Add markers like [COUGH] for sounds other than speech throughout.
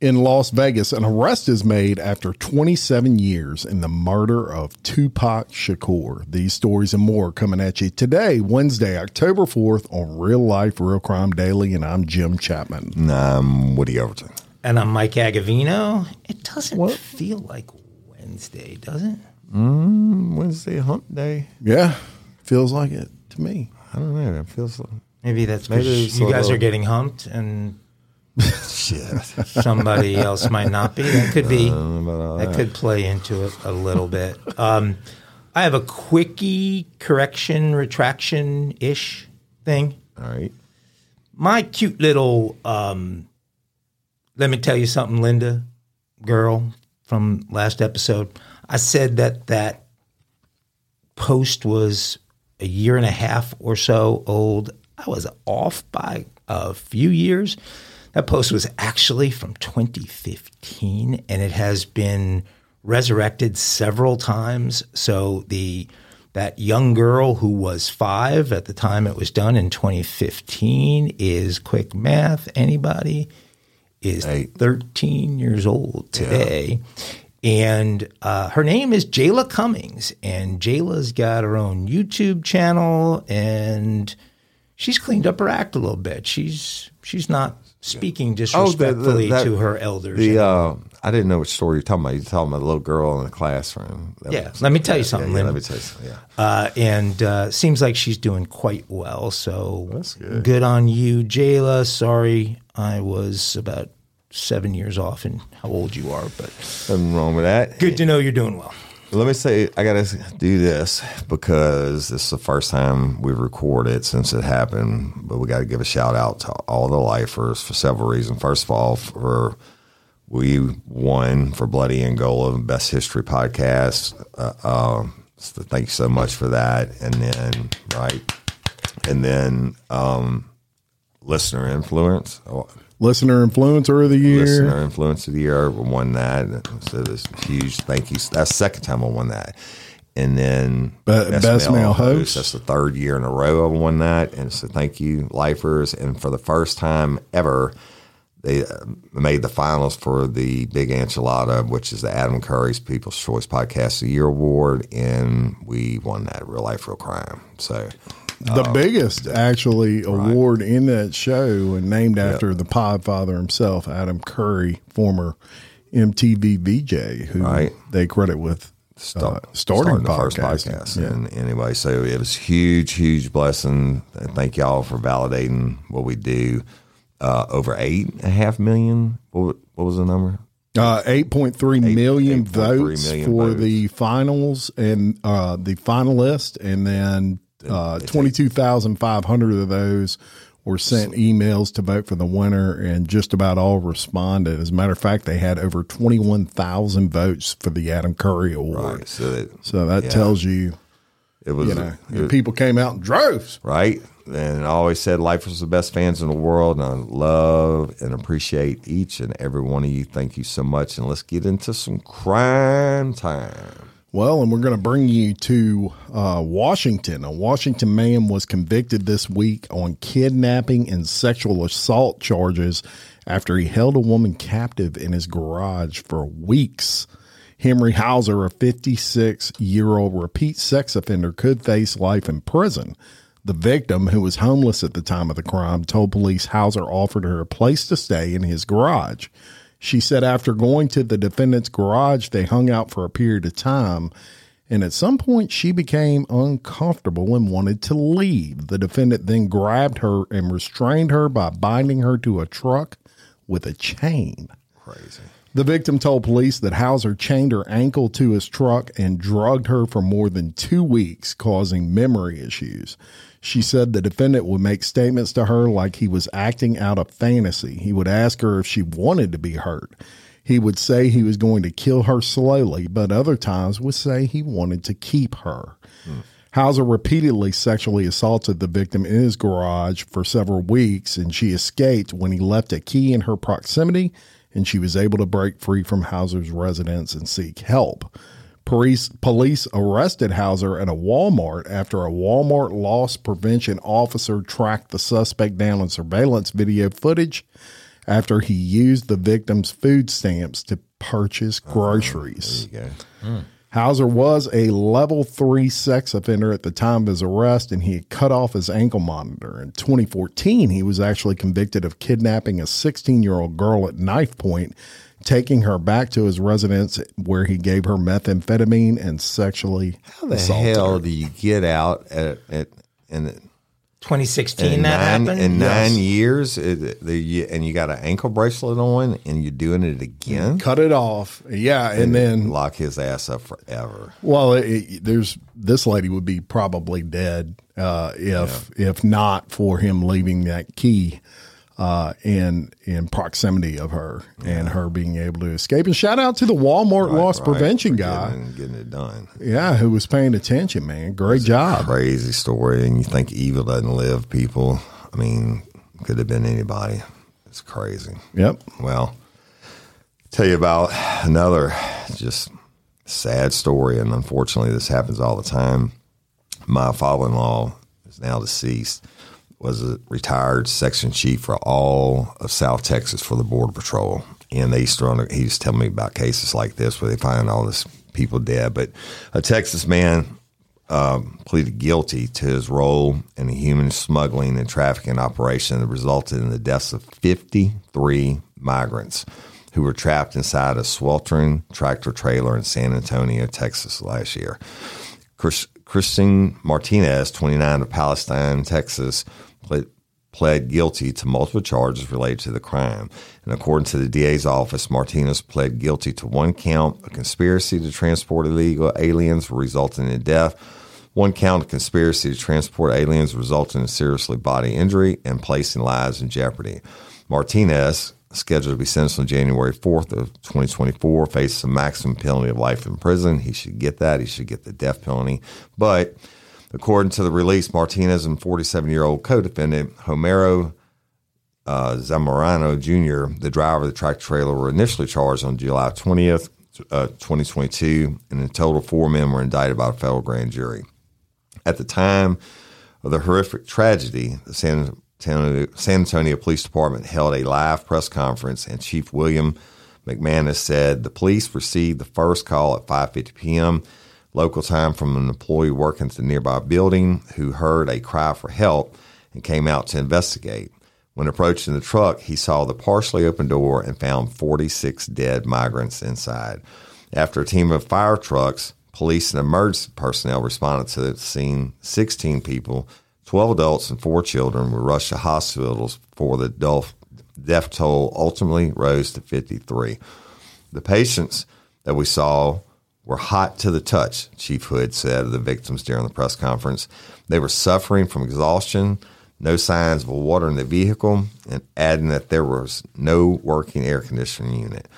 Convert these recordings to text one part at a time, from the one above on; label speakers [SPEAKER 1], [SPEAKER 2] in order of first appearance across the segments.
[SPEAKER 1] In Las Vegas, an arrest is made after 27 years in the murder of Tupac Shakur. These stories and more coming at you today, Wednesday, October 4th on Real Life Real Crime Daily, and I'm Jim Chapman.
[SPEAKER 2] And I'm Woody Overton.
[SPEAKER 3] And I'm Mike Agovino. It doesn't feel like Wednesday, does it?
[SPEAKER 2] Mm, Wednesday, hump day.
[SPEAKER 1] Yeah, feels like it to me.
[SPEAKER 2] I don't know. It feels like.
[SPEAKER 3] Maybe that's
[SPEAKER 2] Maybe
[SPEAKER 3] because you guys
[SPEAKER 2] little-
[SPEAKER 3] are getting humped and
[SPEAKER 2] Shit. [LAUGHS]
[SPEAKER 3] somebody else might not be. That could be.
[SPEAKER 2] about all
[SPEAKER 3] That could play into it a little bit. Um, I have a quickie correction, retraction ish thing.
[SPEAKER 2] All right.
[SPEAKER 3] My cute little, um, let me tell you something, Linda, girl from last episode. I said that that post was a year and a half or so old. I was off by a few years. That post was actually from 2015 and it has been resurrected several times. So the that young girl who was 5 at the time it was done in 2015 is quick math anybody is
[SPEAKER 2] Eight.
[SPEAKER 3] 13 years old today. And uh, her name is Jayla Cummings. And Jayla's got her own YouTube channel and she's cleaned up her act a little bit. She's she's not speaking disrespectfully
[SPEAKER 2] that-
[SPEAKER 3] to her elders.
[SPEAKER 2] The uh, I didn't know which story you're talking about. You're talking about the little girl in the classroom. That
[SPEAKER 3] Yeah,
[SPEAKER 2] was-
[SPEAKER 3] let me tell you something,
[SPEAKER 2] Yeah, yeah, let me tell you something. Yeah.
[SPEAKER 3] uh, and uh, seems like she's doing quite well. So
[SPEAKER 2] That's good.
[SPEAKER 3] on you, Jayla. Sorry, I was about seven years off in how old you are, but
[SPEAKER 2] Nothing wrong with that.
[SPEAKER 3] good to know you're doing well.
[SPEAKER 2] Let me say, I got to do this because this is the first time we've recorded since it happened. But we got to give a shout out to all the lifers for several reasons. First of all, for we won for Bloody Angola Best History Podcast. Uh, um, so thank you so much for that. And then, right, and then um, listener influence. Oh,
[SPEAKER 1] Listener Influencer of the Year.
[SPEAKER 2] Listener Influence of the Year we won that. So this huge thank you. That's the second time I won that. And then
[SPEAKER 1] Be- Best Male Host.
[SPEAKER 2] That's the third year in a row I won that. And so thank you, lifers. And for the first time ever, they uh, made the finals for the Big Enchilada, which is the Adam Curry's People's Choice Podcast of the Year Award. And we won that Real Life, Real Crime. So
[SPEAKER 1] the biggest actually award in that show and named after the podfather himself, Adam Curry, former MTV VJ, who
[SPEAKER 2] Right.
[SPEAKER 1] they credit with uh, starting,
[SPEAKER 2] the first podcast.
[SPEAKER 1] Yeah.
[SPEAKER 2] And anyway, so it was huge, huge blessing. And Thank y'all for validating what we do. Uh, over eight and a half million. What, what was the number?
[SPEAKER 1] Uh, 8.3 million
[SPEAKER 2] 8.3
[SPEAKER 1] votes
[SPEAKER 2] million
[SPEAKER 1] for
[SPEAKER 2] votes.
[SPEAKER 1] the finals and uh, the finalist, and then uh, 22,500 of those were sent emails to vote for the winner, and just about all responded. As a matter of fact, they had over 21,000 votes for the Adam Curry Award.
[SPEAKER 2] Right. So that,
[SPEAKER 1] So that
[SPEAKER 2] Yeah.
[SPEAKER 1] tells you,
[SPEAKER 2] it was
[SPEAKER 1] you know,
[SPEAKER 2] it-
[SPEAKER 1] people came out in droves.
[SPEAKER 2] right. And I always said life was the best fans in the world. And I love and appreciate each and every one of you. Thank you so much. And let's get into some crime time.
[SPEAKER 1] Well, and we're going to bring you to uh, Washington. A Washington man was convicted this week on kidnapping and sexual assault charges after he held a woman captive in his garage for weeks. Henry Hauser, a 56 year old repeat sex offender, could face life in prison. The victim, who was homeless at the time of the crime, told police Hauser offered her a place to stay in his garage. She said after going to the defendant's garage, they hung out for a period of time, and at some point she became uncomfortable and wanted to leave. The defendant then grabbed her and restrained her by binding her to a truck with a chain.
[SPEAKER 2] Crazy.
[SPEAKER 1] The victim told police that Hauser chained her ankle to his truck and drugged her for more than two weeks, causing memory issues. She said the defendant would make statements to her like he was acting out a fantasy. He would ask her if she wanted to be hurt. He would say he was going to kill her slowly, but other times would say he wanted to keep her. Hauser repeatedly sexually assaulted the victim in his garage for several weeks, and she escaped when he left a key in her proximity, and she was able to break free from Hauser's residence and seek help. Police, police arrested Hauser at a Walmart after a Walmart loss prevention officer tracked the suspect down on surveillance video footage after he used the victim's food stamps to purchase groceries.
[SPEAKER 2] There you go. Hmm.
[SPEAKER 1] Hauser was a level three sex offender at the time of his arrest, and he had cut off his ankle monitor. In 2014, he was actually convicted of kidnapping a 16 year old girl at knife point, taking her back to his residence where he gave her methamphetamine and sexually
[SPEAKER 2] How the
[SPEAKER 1] assaulted
[SPEAKER 2] hell
[SPEAKER 1] her.
[SPEAKER 2] do you get out at, at in,
[SPEAKER 3] 2016
[SPEAKER 2] in
[SPEAKER 3] that
[SPEAKER 2] nine
[SPEAKER 3] happened.
[SPEAKER 2] in
[SPEAKER 1] Yes.
[SPEAKER 2] nine years, it, the, you, and you got an ankle bracelet on, and you're doing it again?
[SPEAKER 1] Cut it off. Yeah. And then,
[SPEAKER 2] lock his ass up forever.
[SPEAKER 1] well, it, it- there's this lady would be probably dead uh, if if not for him leaving that key uh, in in proximity of her and her being able to escape. And shout out to the Walmart loss
[SPEAKER 2] Right,
[SPEAKER 1] prevention guy.
[SPEAKER 2] getting, getting it done.
[SPEAKER 1] Yeah, who was paying attention, man. Great job.
[SPEAKER 2] Crazy story, and you think evil doesn't live, people. I mean, could have been anybody. It's crazy.
[SPEAKER 1] Yep.
[SPEAKER 2] Well, tell you about another just sad story, and unfortunately, this happens all the time. My father-in-law is now deceased. Was a retired section chief for all of South Texas for the Border Patrol, and they used to run. He used to tell me about cases like this where they find all this people dead. But a Texas man um, pleaded guilty to his role in a human smuggling and trafficking operation that resulted in the deaths of 53 migrants who were trapped inside a sweltering tractor trailer in San Antonio, Texas last year. Chris, Christian Martinez, 29 of Palestine, Texas, pled, guilty to multiple charges related to the crime. And according to the DA's office, Martinez pled guilty to one count of conspiracy to transport illegal aliens resulting in death, one count of conspiracy to transport aliens resulting in seriously body injury and placing lives in jeopardy. Martinez, scheduled to be sentenced on January 4th of 2024, faces a maximum penalty of life in prison. He should get that. He should get the death penalty. But according to the release, Martinez and 47-year-old co-defendant Homero uh, Zamorano Jr., the driver of the tractor trailer, were initially charged on July 20th, uh, 2022, and in total, four men were indicted by a federal grand jury. At the time of the horrific tragedy, the San Antonio, San Antonio Police Department held a live press conference, and Chief William McManus said the police received the first call at 5:50 p.m. local time from an employee working at the nearby building who heard a cry for help and came out to investigate. When approaching the truck, he saw the partially open door and found 46 dead migrants inside. After a team of fire trucks, police and emergency personnel responded to the scene, 16 people, 12 adults, and four children were rushed to hospitals before the death, death toll ultimately rose to 53. The patients that we saw were hot to the touch, Chief Hood said of the victims during the press conference. They were suffering from exhaustion, no signs of water in the vehicle, and adding that there was no working air conditioning unit.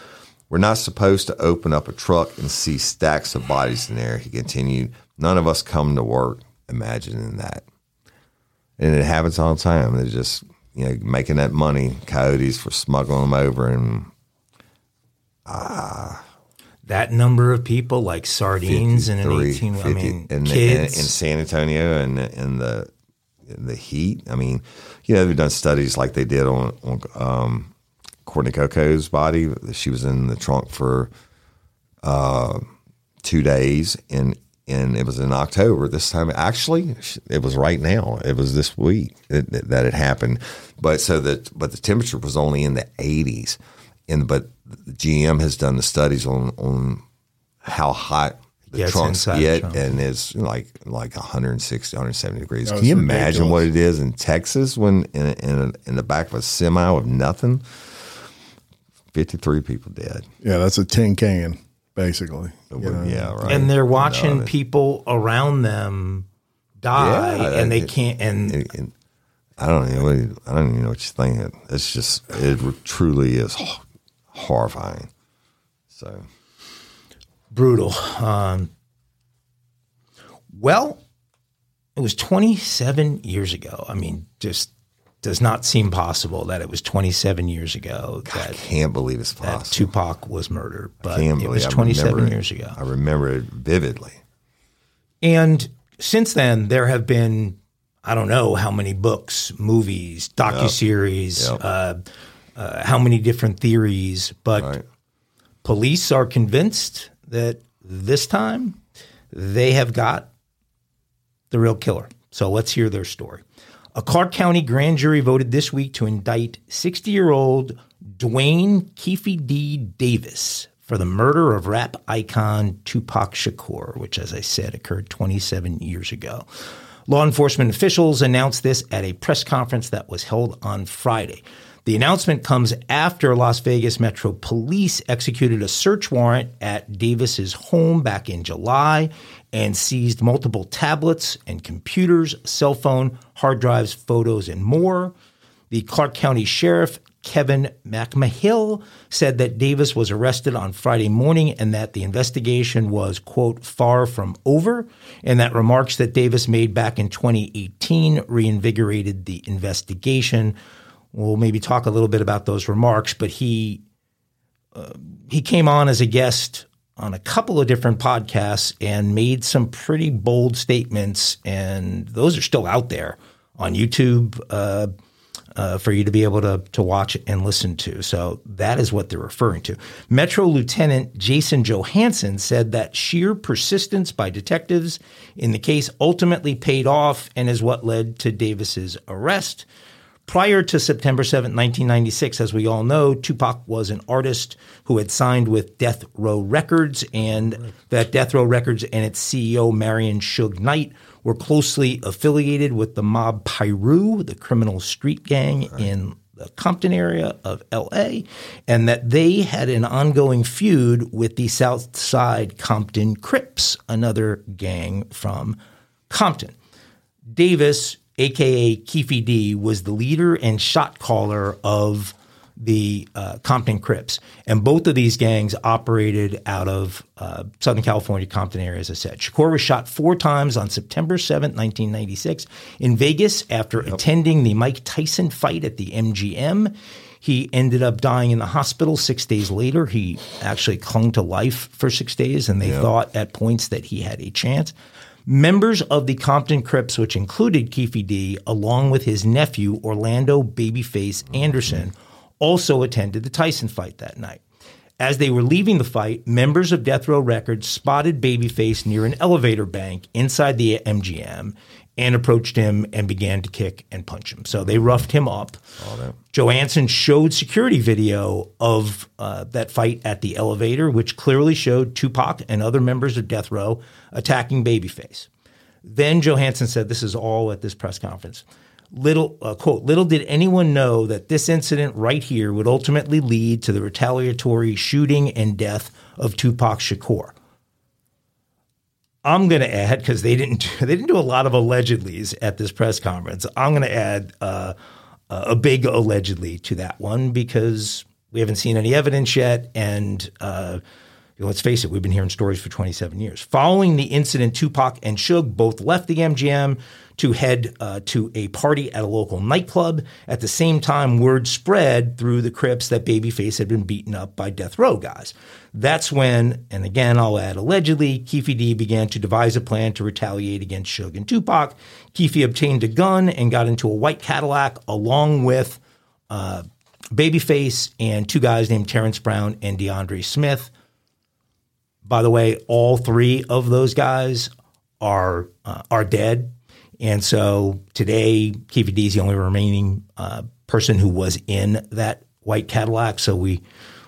[SPEAKER 2] We're not supposed to open up a truck and see stacks of bodies in there, he continued. None of us come to work imagining that. And it happens all the time. They're just, you know, making that money, coyotes for smuggling them over and ah,
[SPEAKER 3] that number of people, like sardines in an
[SPEAKER 2] 53,
[SPEAKER 3] 18, I
[SPEAKER 2] 50
[SPEAKER 3] mean,
[SPEAKER 2] in,
[SPEAKER 3] kids.
[SPEAKER 2] in, in San Antonio and in the in the heat. I mean, you know, they've done studies like they did on, on um, Courtney Coco's body. She was in the trunk for uh, two days, and and it was in October. This time, actually, it was right now. It was this week that, that it happened. But so that but the temperature was only in the 80s, and but GM has done the studies on on how hot the
[SPEAKER 3] Gets
[SPEAKER 2] trunks
[SPEAKER 3] inside the
[SPEAKER 2] get,
[SPEAKER 3] trunk.
[SPEAKER 2] and it's like like 160, 170 degrees.
[SPEAKER 1] Oh,
[SPEAKER 2] Can you imagine
[SPEAKER 1] ridiculous.
[SPEAKER 2] what it is in Texas when in a, in, a, in the back of a semi with nothing? Fifty three people dead.
[SPEAKER 1] Yeah, that's a tin can, basically. You know?
[SPEAKER 2] Yeah, right.
[SPEAKER 3] and they're watching
[SPEAKER 2] No, it-
[SPEAKER 3] people around them die,
[SPEAKER 2] Yeah,
[SPEAKER 3] and they
[SPEAKER 2] it-
[SPEAKER 3] can't. And
[SPEAKER 2] and- and I don't know. I don't even know what you're thinking. It's just it truly is oh, horrifying. So
[SPEAKER 3] brutal. Um, well, it was 27 years ago. I mean, just does not seem possible that it was 27 years ago
[SPEAKER 2] I
[SPEAKER 3] that,
[SPEAKER 2] can't believe it's possible. that.
[SPEAKER 3] Tupac was murdered. But it was 27
[SPEAKER 2] remember it.
[SPEAKER 3] years ago.
[SPEAKER 2] I remember it vividly.
[SPEAKER 3] And since then, there have been, I don't know how many books, movies, docuseries,
[SPEAKER 2] Yep.
[SPEAKER 3] uh, uh, how many different theories, but
[SPEAKER 2] Right.
[SPEAKER 3] police are convinced that this time they have got the real killer. So let's hear their story. A Clark County grand jury voted this week to indict 60 year old Duane Keefe D. Davis for the murder of rap icon Tupac Shakur, which, as I said, occurred 27 years ago. Law enforcement officials announced this at a press conference that was held on Friday. The announcement comes after Las Vegas Metro Police executed a search warrant at Davis's home back in July and seized multiple tablets and computers, cell phone, hard drives, photos, and more. The Clark County Sheriff Kevin McMahill said that Davis was arrested on Friday morning and that the investigation was, quote, far from over, and that remarks that Davis made back in 2018 reinvigorated the investigation. We'll maybe talk a little bit about those remarks, but he uh, he came on as a guest on a couple of different podcasts and made some pretty bold statements, and those are still out there on YouTube uh, uh, for you to be able to to watch and listen to. So that is what they're referring to. Metro Lieutenant Jason Johansson said that sheer persistence by detectives in the case ultimately paid off and is what led to Davis's arrest. Prior to September 7, 1996, as we all know, Tupac was an artist who had signed with Death Row Records, and that Death Row Records and its CEO, Marion Suge Knight, were closely affiliated with the mob Piru, the criminal street gang in the Compton area of LA, and that they had an ongoing feud with the South Side Compton Crips, another gang from Compton. Davis, aka Keefe D, was the leader and shot caller of the uh, Compton Crips, and both of these gangs operated out of uh, Southern California, Compton area, as I said. Shakur was shot four times on September 7, 1996, in Vegas after attending the Mike Tyson fight at the MGM. He ended up dying in the hospital six days later. He actually clung to life for six days, and they thought at points that he had a chance. Members of the Compton Crips, which included Keefe D, along with his nephew Orlando Babyface Anderson, also attended the Tyson fight that night. As they were leaving the fight, members of Death Row Records spotted Babyface near an elevator bank inside the MGM and approached him and began to kick and punch him. So they roughed him up. Johansson showed security video of uh, that fight at the elevator, which clearly showed Tupac and other members of Death Row attacking Babyface. Then Johansson said, "This is all at this press conference." Little uh, quote: Little did anyone know that this incident right here would ultimately lead to the retaliatory shooting and death of Tupac Shakur. I'm going to add because they didn't [LAUGHS] they didn't do a lot of allegedlys at this press conference. I'm going to add uh, a big allegedly to that one because we haven't seen any evidence yet, and uh, let's face it, we've been hearing stories for 27 years. Following the incident, Tupac and Suge both left the MGM to head uh, to a party at a local nightclub. At the same time, word spread through the Crips that Babyface had been beaten up by Death Row guys. That's when, and again, I'll add allegedly, Keefe D began to devise a plan to retaliate against Suge and Tupac. Keefe obtained a gun and got into a white Cadillac along with uh, Babyface and two guys named Terrence Brown and DeAndre Smith. By the way, all three of those guys are uh, are dead, and so today Keefe D is the only remaining uh, person who was in that white Cadillac. So we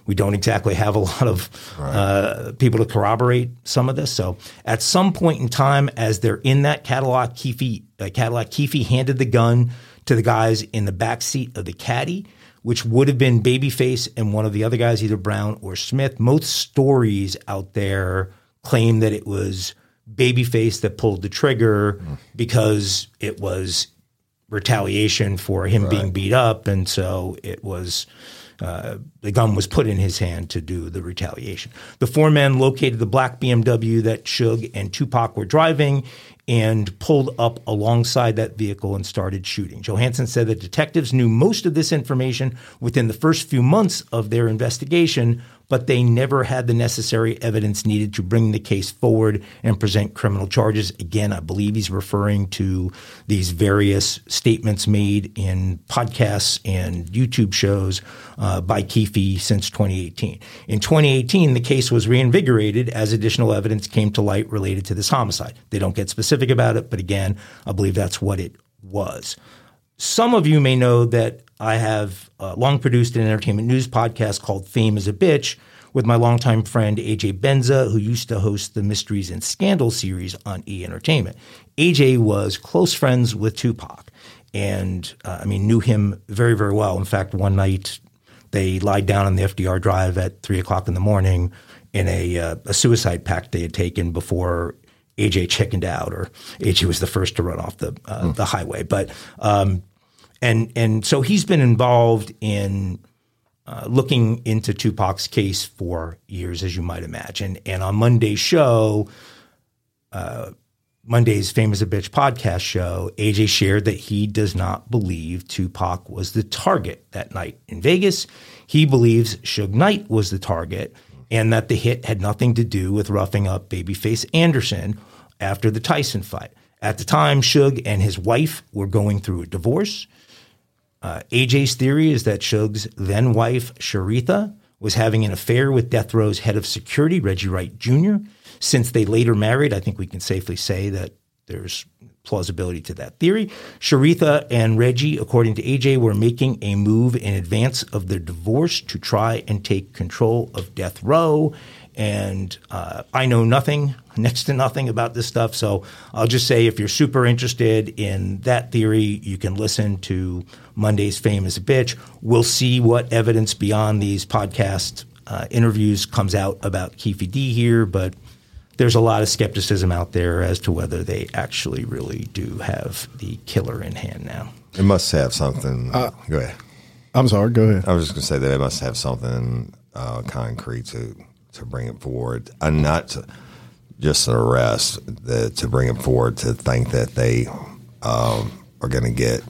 [SPEAKER 3] we don't exactly have a lot of uh, people to corroborate some of this. So at some point in time, as they're in that Cadillac, Keefe uh, Cadillac Keefe handed the gun to the guys in the back seat of the caddy which would have been Babyface and one of the other guys, either Brown or Smith. Most stories out there claim that it was Babyface that pulled the trigger because it was retaliation for him being beat up, and so it was, uh, the gun was put in his hand to do the retaliation. The four men located the black BMW that Suge and Tupac were driving and pulled up alongside that vehicle and started shooting. Johansson said that detectives knew most of this information within the first few months of their investigation, but they never had the necessary evidence needed to bring the case forward and present criminal charges. Again, I believe he's referring to these various statements made in podcasts and YouTube shows uh, by Keefe since 2018. In 2018, the case was reinvigorated as additional evidence came to light related to this homicide. They don't get specific about it, but again, I believe that's what it was. Some of you may know that I have uh, long produced an entertainment news podcast called Fame is a Bitch with my longtime friend AJ Benza, who used to host the Mysteries and Scandal series on E Entertainment. AJ was close friends with Tupac and uh, I mean, knew him very, very well. In fact, one night they lied down on the FDR drive at three o'clock in the morning in a, uh, a suicide pact they had taken before AJ chickened out, or AJ was the first to run off the uh, mm. the highway. But um, and and so he's been involved in uh, looking into Tupac's case for years, as you might imagine. And on Monday's show, uh, Monday's Fame is a Bitch podcast show, AJ shared that he does not believe Tupac was the target that night in Vegas. He believes Suge Knight was the target and that the hit had nothing to do with roughing up Babyface Anderson after the Tyson fight. At the time, Suge and his wife were going through a divorce. Uh, AJ's theory is that Suge's then wife, Sharitha, was having an affair with Death Row's head of security, Reggie Wright Jr. Since they later married, I think we can safely say that there's plausibility to that theory. Sharitha and Reggie, according to AJ, were making a move in advance of their divorce to try and take control of Death Row. And uh, I know nothing, [LAUGHS] next to nothing about this stuff. So I'll just say if you're super interested in that theory, you can listen to Monday's Fame is a Bitch. We'll see what evidence beyond these podcast uh, interviews comes out about Keefe D here, but there's a lot of skepticism out there as to whether they actually really do have the killer in hand now.
[SPEAKER 2] It must have something. Uh, go ahead.
[SPEAKER 1] I'm sorry. Go ahead.
[SPEAKER 2] I was just going to say that it must have something uh, concrete to to bring it forward, and not to, just an arrest, the, to bring it forward to think that they um, are going to get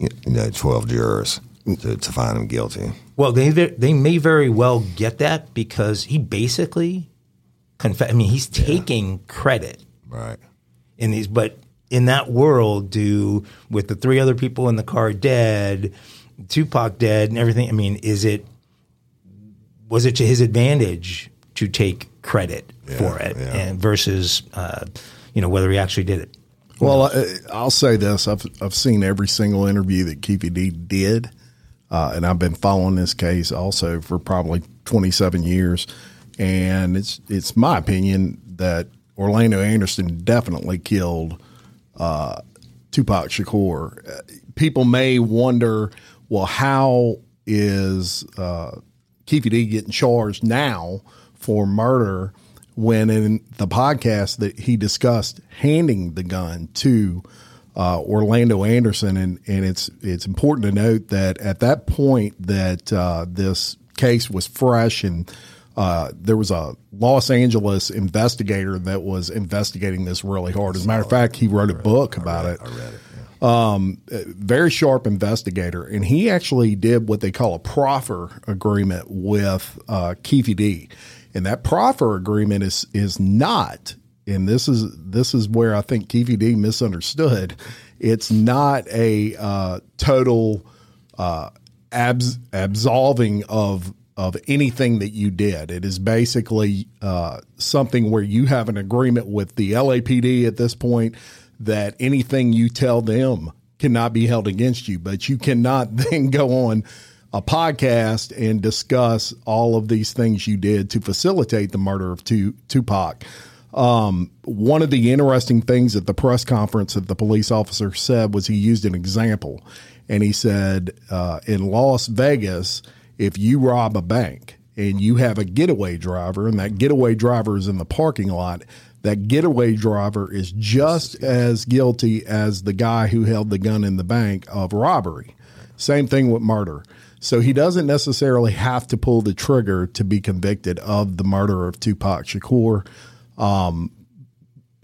[SPEAKER 2] you know twelve jurors to, to find him guilty.
[SPEAKER 3] Well, they they may very well get that because he basically confess. I mean, he's taking yeah. credit,
[SPEAKER 2] right?
[SPEAKER 3] In these, but in that world, do with the three other people in the car dead, Tupac dead, and everything. I mean, is it was it to his advantage to take credit yeah, for it, yeah. and versus uh, you know whether he actually did it?
[SPEAKER 1] Well, I, will say this: I've I've seen every single interview that Keefe D did, uh, and I've been following this case also for probably twenty seven years, and it's it's my opinion that Orlando Anderson definitely killed uh, Tupac Shakur. People may wonder, well, how is uh, getting charged now for murder when in the podcast that he discussed handing the gun to uh, Orlando Anderson, and, and it's it's important to note that at that point that uh, this case was fresh and uh, there was a Los Angeles investigator that was investigating this really hard. As a matter of fact, he wrote a book about it.
[SPEAKER 2] I read it
[SPEAKER 1] um, very sharp investigator, and he actually did what they call a proffer agreement with uh, Keefe D. And that proffer agreement is is not, and this is this is where I think Keefe D misunderstood. It's not a uh, total uh, abs- absolving of of anything that you did. It is basically uh, something where you have an agreement with the LAPD at this point that anything you tell them cannot be held against you, but you cannot [LAUGHS] then go on a podcast and discuss all of these things you did to facilitate the murder of Tupac. Um, one of the interesting things at the press conference that the police officer said was he used an example, and he said uh, in Las Vegas, if you rob a bank and you have a getaway driver, and that getaway driver is in the parking lot, that getaway driver is just as guilty as the guy who held the gun in the bank of robbery. Same thing with murder. So he doesn't necessarily have to pull the trigger to be convicted of the murder of Tupac Shakur. Um,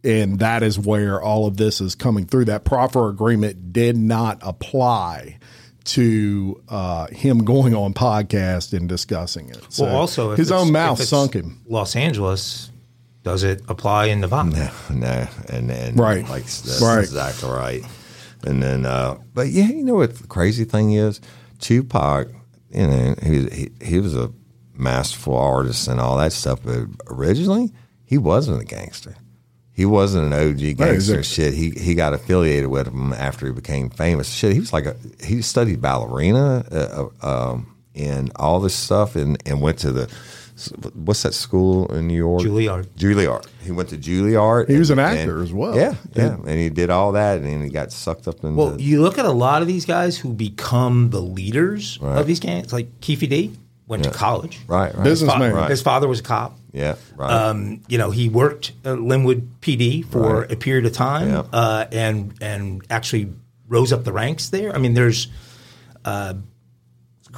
[SPEAKER 1] and that is where all of this is coming through. That proffer agreement did not apply to uh, him going on podcast and discussing it. So
[SPEAKER 3] well, also
[SPEAKER 1] his own mouth sunk him.
[SPEAKER 3] Los Angeles, does it apply in Nevada?
[SPEAKER 2] No, no, and and
[SPEAKER 1] Right.
[SPEAKER 2] like that's
[SPEAKER 1] Right.
[SPEAKER 2] exactly right. And then, uh, but yeah, you know what the crazy thing is, Tupac, you know, he he, he was a masterful artist and all that stuff, but originally he wasn't a gangster. He wasn't an OG gangster.
[SPEAKER 1] a-
[SPEAKER 2] shit, he he got affiliated with him after he became famous. Shit, he was like a he studied ballerina uh, uh, um, and all this stuff, and and went to the what's that school in New York?
[SPEAKER 3] Juilliard.
[SPEAKER 2] Juilliard. He went to Juilliard.
[SPEAKER 1] He was an actor
[SPEAKER 2] and-
[SPEAKER 1] as well.
[SPEAKER 2] Yeah, yeah, and he did all that, and then he got sucked up into.
[SPEAKER 3] Well, you look at a lot of these guys who become the leaders
[SPEAKER 2] Right.
[SPEAKER 3] of these gangs, like Keefe D went to college.
[SPEAKER 2] right, right,
[SPEAKER 1] Businessman.
[SPEAKER 3] Fa-
[SPEAKER 2] Right.
[SPEAKER 3] His father was a cop.
[SPEAKER 2] Yeah, right.
[SPEAKER 3] Um, you know, he worked at Lynwood PD for
[SPEAKER 2] Right.
[SPEAKER 3] a period of time,
[SPEAKER 2] Yeah.
[SPEAKER 3] uh, and and actually rose up the ranks there. I mean, there's uh,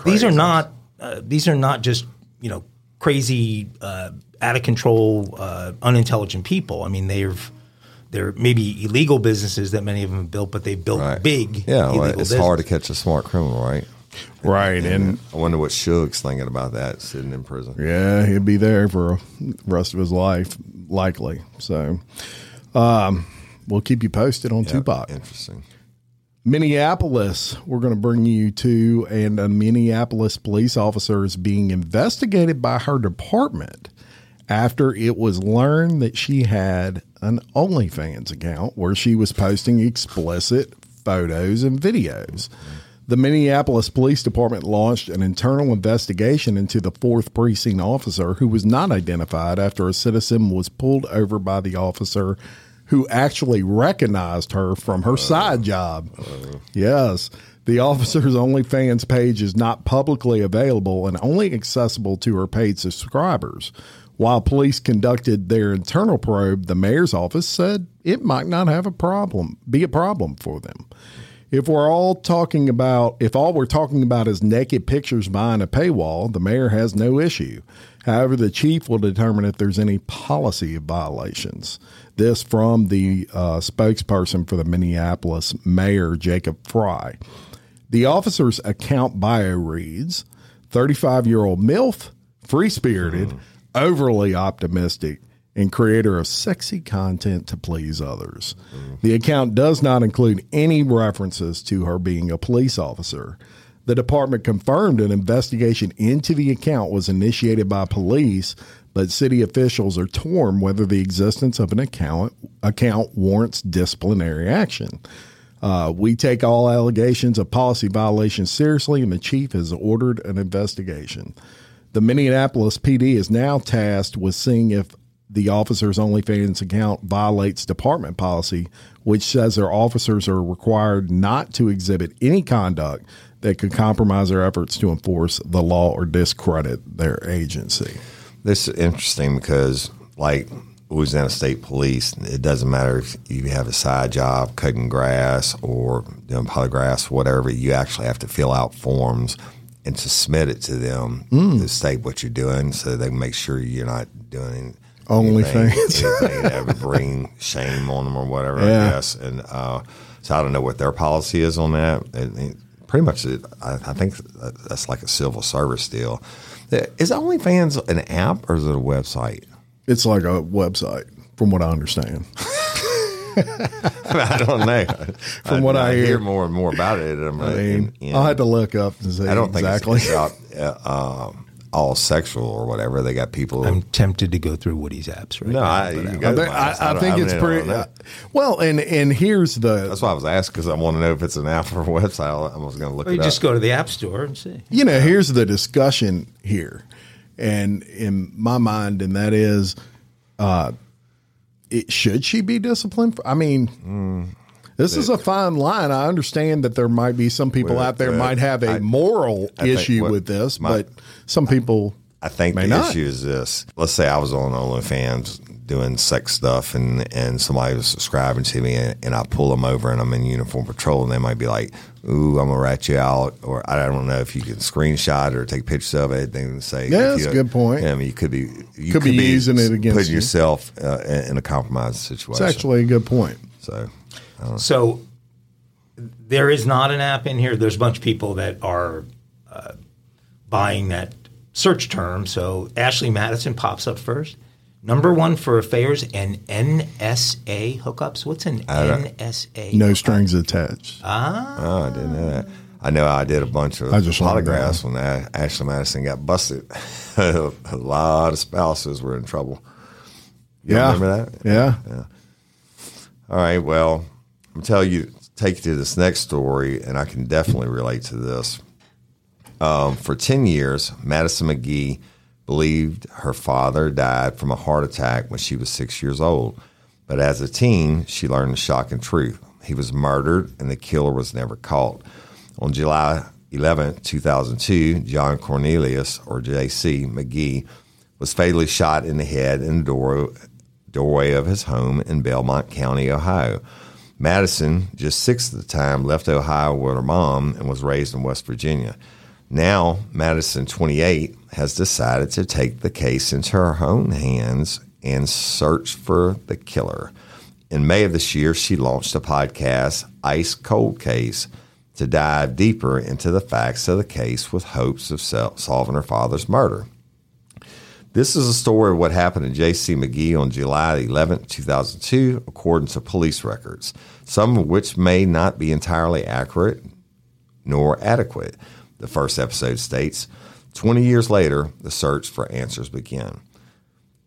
[SPEAKER 3] these are not uh, these are not just you know crazy, uh, out of control, uh, unintelligent people. I mean, they've they're maybe illegal businesses that many of them have built, but they've built
[SPEAKER 2] right.
[SPEAKER 3] big.
[SPEAKER 2] Yeah, well,
[SPEAKER 3] illegal
[SPEAKER 2] it's hard to catch a smart criminal, right?
[SPEAKER 1] Right. And
[SPEAKER 2] I wonder what Suge's thinking about that sitting in prison.
[SPEAKER 1] Yeah, he'll be there for the rest of his life, likely. So, um, we'll keep you posted on
[SPEAKER 2] Yeah,
[SPEAKER 1] Tupac.
[SPEAKER 2] Interesting.
[SPEAKER 1] Minneapolis, we're going to bring you to, and a Minneapolis police officer is being investigated by her department after it was learned that she had an OnlyFans account where she was posting explicit photos and videos. The Minneapolis Police Department launched an internal investigation into the fourth precinct officer who was not identified after a citizen was pulled over by the officer who actually recognized her from her uh-huh. side job. Uh-huh. Yes. The officer's OnlyFans page is not publicly available and only accessible to her paid subscribers. While police conducted their internal probe, the mayor's office said it might not have a problem, be a problem for them. If we're all talking about, if all we're talking about is naked pictures behind a paywall, the mayor has no issue. However, the chief will determine if there's any policy violations. This from the uh, spokesperson for the Minneapolis mayor, Jacob Frey. The officer's account bio reads 35 year old MILF, free spirited, overly optimistic, and creator of sexy content to please others. The account does not include any references to her being a police officer. The department confirmed an investigation into the account was initiated by police, but city officials are torn whether the existence of an account account warrants disciplinary action. Uh, we take all allegations of policy violations seriously, and the chief has ordered an investigation. The Minneapolis PD is now tasked with seeing if the officer's OnlyFans account violates department policy, which says their officers are required not to exhibit any conduct that could compromise their efforts to enforce the law or discredit their agency.
[SPEAKER 2] This is interesting because, like Louisiana State Police, it doesn't matter if you have a side job cutting grass or doing polygraphs, whatever. You actually have to fill out forms and to submit it to them to state what you're doing, so they can make sure you're not doing
[SPEAKER 1] OnlyFans.
[SPEAKER 2] anything, anything [LAUGHS] that would bring shame on them or whatever.
[SPEAKER 1] Yeah.
[SPEAKER 2] I guess, and uh, so I don't know what their policy is on that. It- it- pretty much, it, I, I think that's like a civil service deal. Is OnlyFans an app or is it a website?
[SPEAKER 1] It's like a website, from what I understand. [LAUGHS] [LAUGHS]
[SPEAKER 2] I don't know.
[SPEAKER 1] From what I hear.
[SPEAKER 2] more and more about it, I'm,
[SPEAKER 1] I mean, I'll have to look up and see
[SPEAKER 2] I don't think
[SPEAKER 1] exactly.
[SPEAKER 2] it's, it's out, uh, um, all sexual or whatever. They got people.
[SPEAKER 3] I'm tempted to go through Woody's apps right
[SPEAKER 2] no,
[SPEAKER 3] now.
[SPEAKER 2] I, you
[SPEAKER 3] I-
[SPEAKER 2] can go
[SPEAKER 1] I think. I, I think it's
[SPEAKER 2] I don't
[SPEAKER 1] pretty uh, well, and and here's the
[SPEAKER 2] That's why I was asking because I want to know if it's an app or a [LAUGHS] website. I was going to look
[SPEAKER 3] Well, you
[SPEAKER 2] it
[SPEAKER 3] just
[SPEAKER 2] up.
[SPEAKER 3] go to the app store and see.
[SPEAKER 1] you know here's the discussion here, and in my mind, and that is, uh, it should she be disciplined? For, I mean. This is a fine line. I understand that there might be some people
[SPEAKER 2] Well,
[SPEAKER 1] out there might have a
[SPEAKER 2] I-
[SPEAKER 1] moral
[SPEAKER 2] I
[SPEAKER 1] issue
[SPEAKER 2] what
[SPEAKER 1] with this,
[SPEAKER 2] my-
[SPEAKER 1] but some people
[SPEAKER 2] I think
[SPEAKER 1] May
[SPEAKER 2] the
[SPEAKER 1] not.
[SPEAKER 2] issue is this. Let's say I was on OnlyFans doing sex stuff and, and somebody was subscribing to me and, and I pull them over and I'm in uniform patrol and they might be like, ooh, I'm going to rat you out. Or I don't know if you can screenshot or take pictures of it. They can say,
[SPEAKER 1] Yeah, that's
[SPEAKER 2] you-
[SPEAKER 1] a good point.
[SPEAKER 2] I mean, you could be, you
[SPEAKER 1] Could be using it against
[SPEAKER 2] putting
[SPEAKER 1] you.
[SPEAKER 2] yourself uh, in in a compromised situation.
[SPEAKER 1] It's actually a good point.
[SPEAKER 2] so
[SPEAKER 3] So there is not an app in here. There's a bunch of people that are uh, buying that search term. So Ashley Madison pops up first. Number one for affairs and NSA hookups. What's an NSA?
[SPEAKER 1] No strings attached.
[SPEAKER 2] Oh, I didn't know that. I know I did a bunch of
[SPEAKER 1] I just learned
[SPEAKER 2] polygraphs when Ashley Madison got busted. [LAUGHS] a lot of spouses were in trouble. You
[SPEAKER 1] yeah.
[SPEAKER 2] remember that?
[SPEAKER 1] Yeah.
[SPEAKER 2] All right. Well, I'm tell you, take you to this next story, and I can definitely relate to this. Um, for 10 years, Madison McGee believed her father died from a heart attack when she was six years old. But as a teen, she learned the shocking truth. He was murdered, and the killer was never caught. On July 11, 2002, John Cornelius, or J.C. McGee, was fatally shot in the head in the door, doorway of his home in Belmont County, Ohio. Madison, just six at the time, left Ohio with her mom and was raised in West Virginia. Now, Madison, 28, has decided to take the case into her own hands and search for the killer. In May of this year, she launched a podcast, Ice Cold Case, to dive deeper into the facts of the case with hopes of sol- solving her father's murder. This is a story of what happened to J.C. McGee on July 11, 2002, according to police records, some of which may not be entirely accurate nor adequate. The first episode states 20 years later, the search for answers began.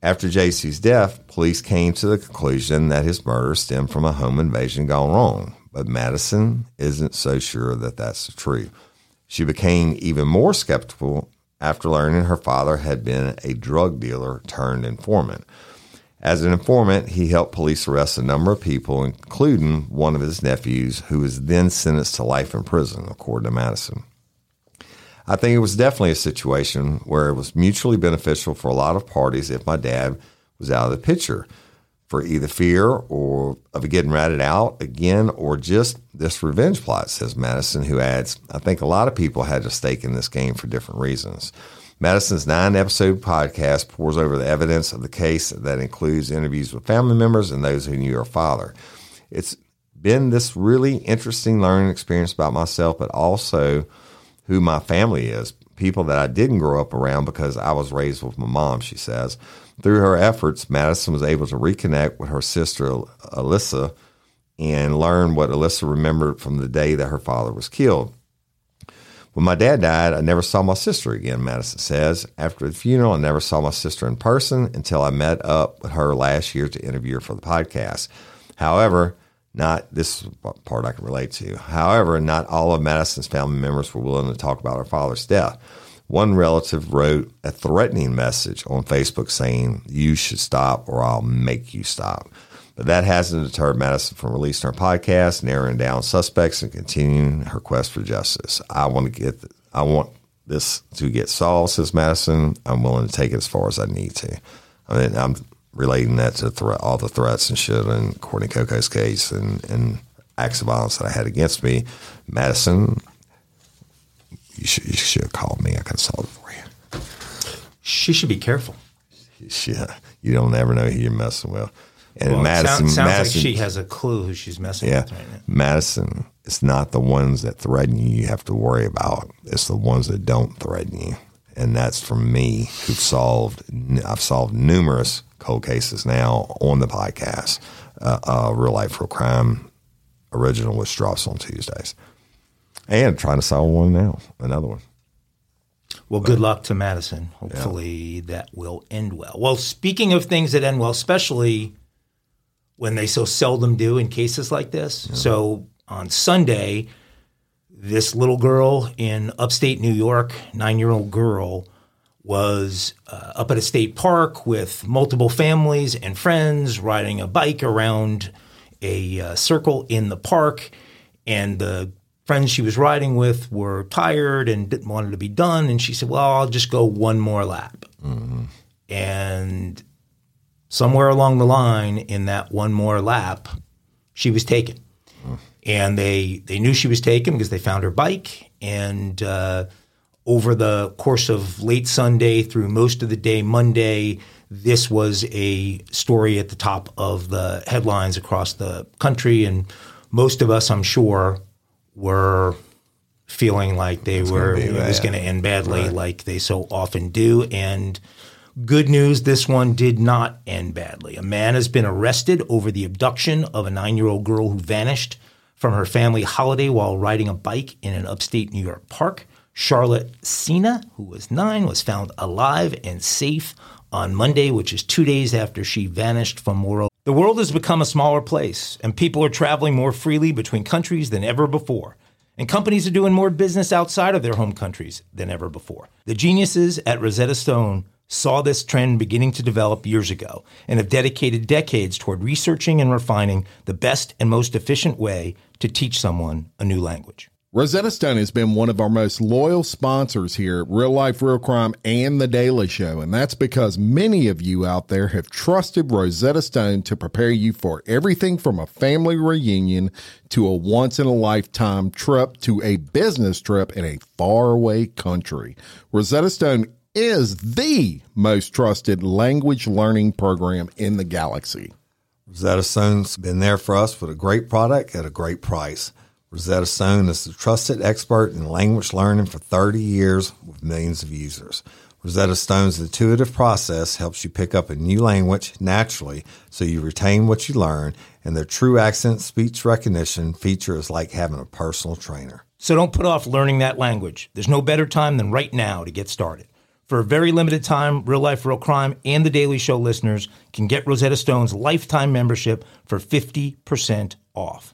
[SPEAKER 2] After JC's death, police came to the conclusion that his murder stemmed from a home invasion gone wrong, but Madison isn't so sure that that's true. She became even more skeptical after learning her father had been a drug dealer turned informant. As an informant, he helped police arrest a number of people, including one of his nephews, who was then sentenced to life in prison, according to Madison. I think it was definitely a situation where it was mutually beneficial for a lot of parties if my dad was out of the picture for either fear or of getting ratted out again or just this revenge plot, says Madison, who adds, I think a lot of people had a stake in this game for different reasons. Madison's nine episode podcast pours over the evidence of the case that includes interviews with family members and those who knew her father. It's been this really interesting learning experience about myself, but also who my family is, people that I didn't grow up around because I was raised with my mom, she says. Through her efforts, Madison was able to reconnect with her sister, Alyssa, and learn what Alyssa remembered from the day that her father was killed. When my dad died, I never saw my sister again, Madison says. After the funeral, I never saw my sister in person until I met up with her last year to interview her for the podcast. However, not this part I can relate to. However, not all of Madison's family members were willing to talk about her father's death. One relative wrote a threatening message on Facebook saying, You should stop or I'll make you stop. But that hasn't deterred Madison from releasing her podcast, narrowing down suspects, and continuing her quest for justice. I want to get, I want this to get solved, says Madison. I'm willing to take it as far as I need to. I mean, I'm relating that to thre- all the threats and shit and Courtney Coco's case and, and acts of violence that I had against me. Madison, you should, you should have called me. I could have solved it for you.
[SPEAKER 3] She should be careful.
[SPEAKER 2] Shit, [LAUGHS] you don't ever know who you're messing with. And
[SPEAKER 3] Well,
[SPEAKER 2] Madison,
[SPEAKER 3] sound- sounds
[SPEAKER 2] Madison,
[SPEAKER 3] like she has a clue who she's messing
[SPEAKER 2] yeah,
[SPEAKER 3] with right now.
[SPEAKER 2] Madison. It's not the ones that threaten you you have to worry about. It's the ones that don't threaten you, and that's from me who've solved. I've solved numerous cold cases now on the podcast. Uh, uh, real life, real crime original, which drops on Tuesdays, and trying to solve one now, another one.
[SPEAKER 3] Well, good luck to Madison. Hopefully that will end well. Well, speaking of things that end well, especially when they so seldom do in cases like this. So on Sunday, this little girl in upstate New York, nine year old girl, was uh, up at a state park with multiple families and friends riding a bike around a uh, circle in the park. And the friends she was riding with were tired and didn't want it to be done. And she said, Well, I'll just go one more lap. And somewhere along the line in that one more lap, she was taken. And they, they knew she was taken because they found her bike. And uh, over the course of late Sunday through most of the day Monday, this was a story at the top of the headlines across the country. And most of us, I'm sure, were feeling like they were
[SPEAKER 2] be
[SPEAKER 3] it was going to end badly, like they so often do. And good news, this one did not end badly. A man has been arrested over the abduction of a nine-year-old girl who vanished from her family holiday while riding a bike in an upstate New York park. Charlotte Sena, who was nine, was found alive and safe on Monday, which is two days after she vanished from Moreau. The world has become a smaller place, and people are traveling more freely between countries than ever before. And companies are doing more business outside of their home countries than ever before. The geniuses at Rosetta Stone saw this trend beginning to develop years ago and have dedicated decades toward researching and refining the best and most efficient way to teach someone a new language.
[SPEAKER 1] Rosetta Stone has been one of our most loyal sponsors here at Real Life Real Crime and The Daily Show, and that's because many of you out there have trusted Rosetta Stone to prepare you for everything from a family reunion to a once in a lifetime trip to a business trip in a faraway country. Rosetta Stone is the most trusted language learning program in the galaxy.
[SPEAKER 2] Rosetta Stone's been there for us with a great product at a great price. Rosetta Stone is the trusted expert in language learning for 30 years with millions of users. Rosetta Stone's intuitive process helps you pick up a new language naturally so you retain what you learn, and their true accent speech recognition feature is like having a personal trainer.
[SPEAKER 3] So don't put off learning that language. There's no better time than right now to get started. For a very limited time, Real Life Real Crime and The Daily Show listeners can get Rosetta Stone's lifetime membership for 50% off.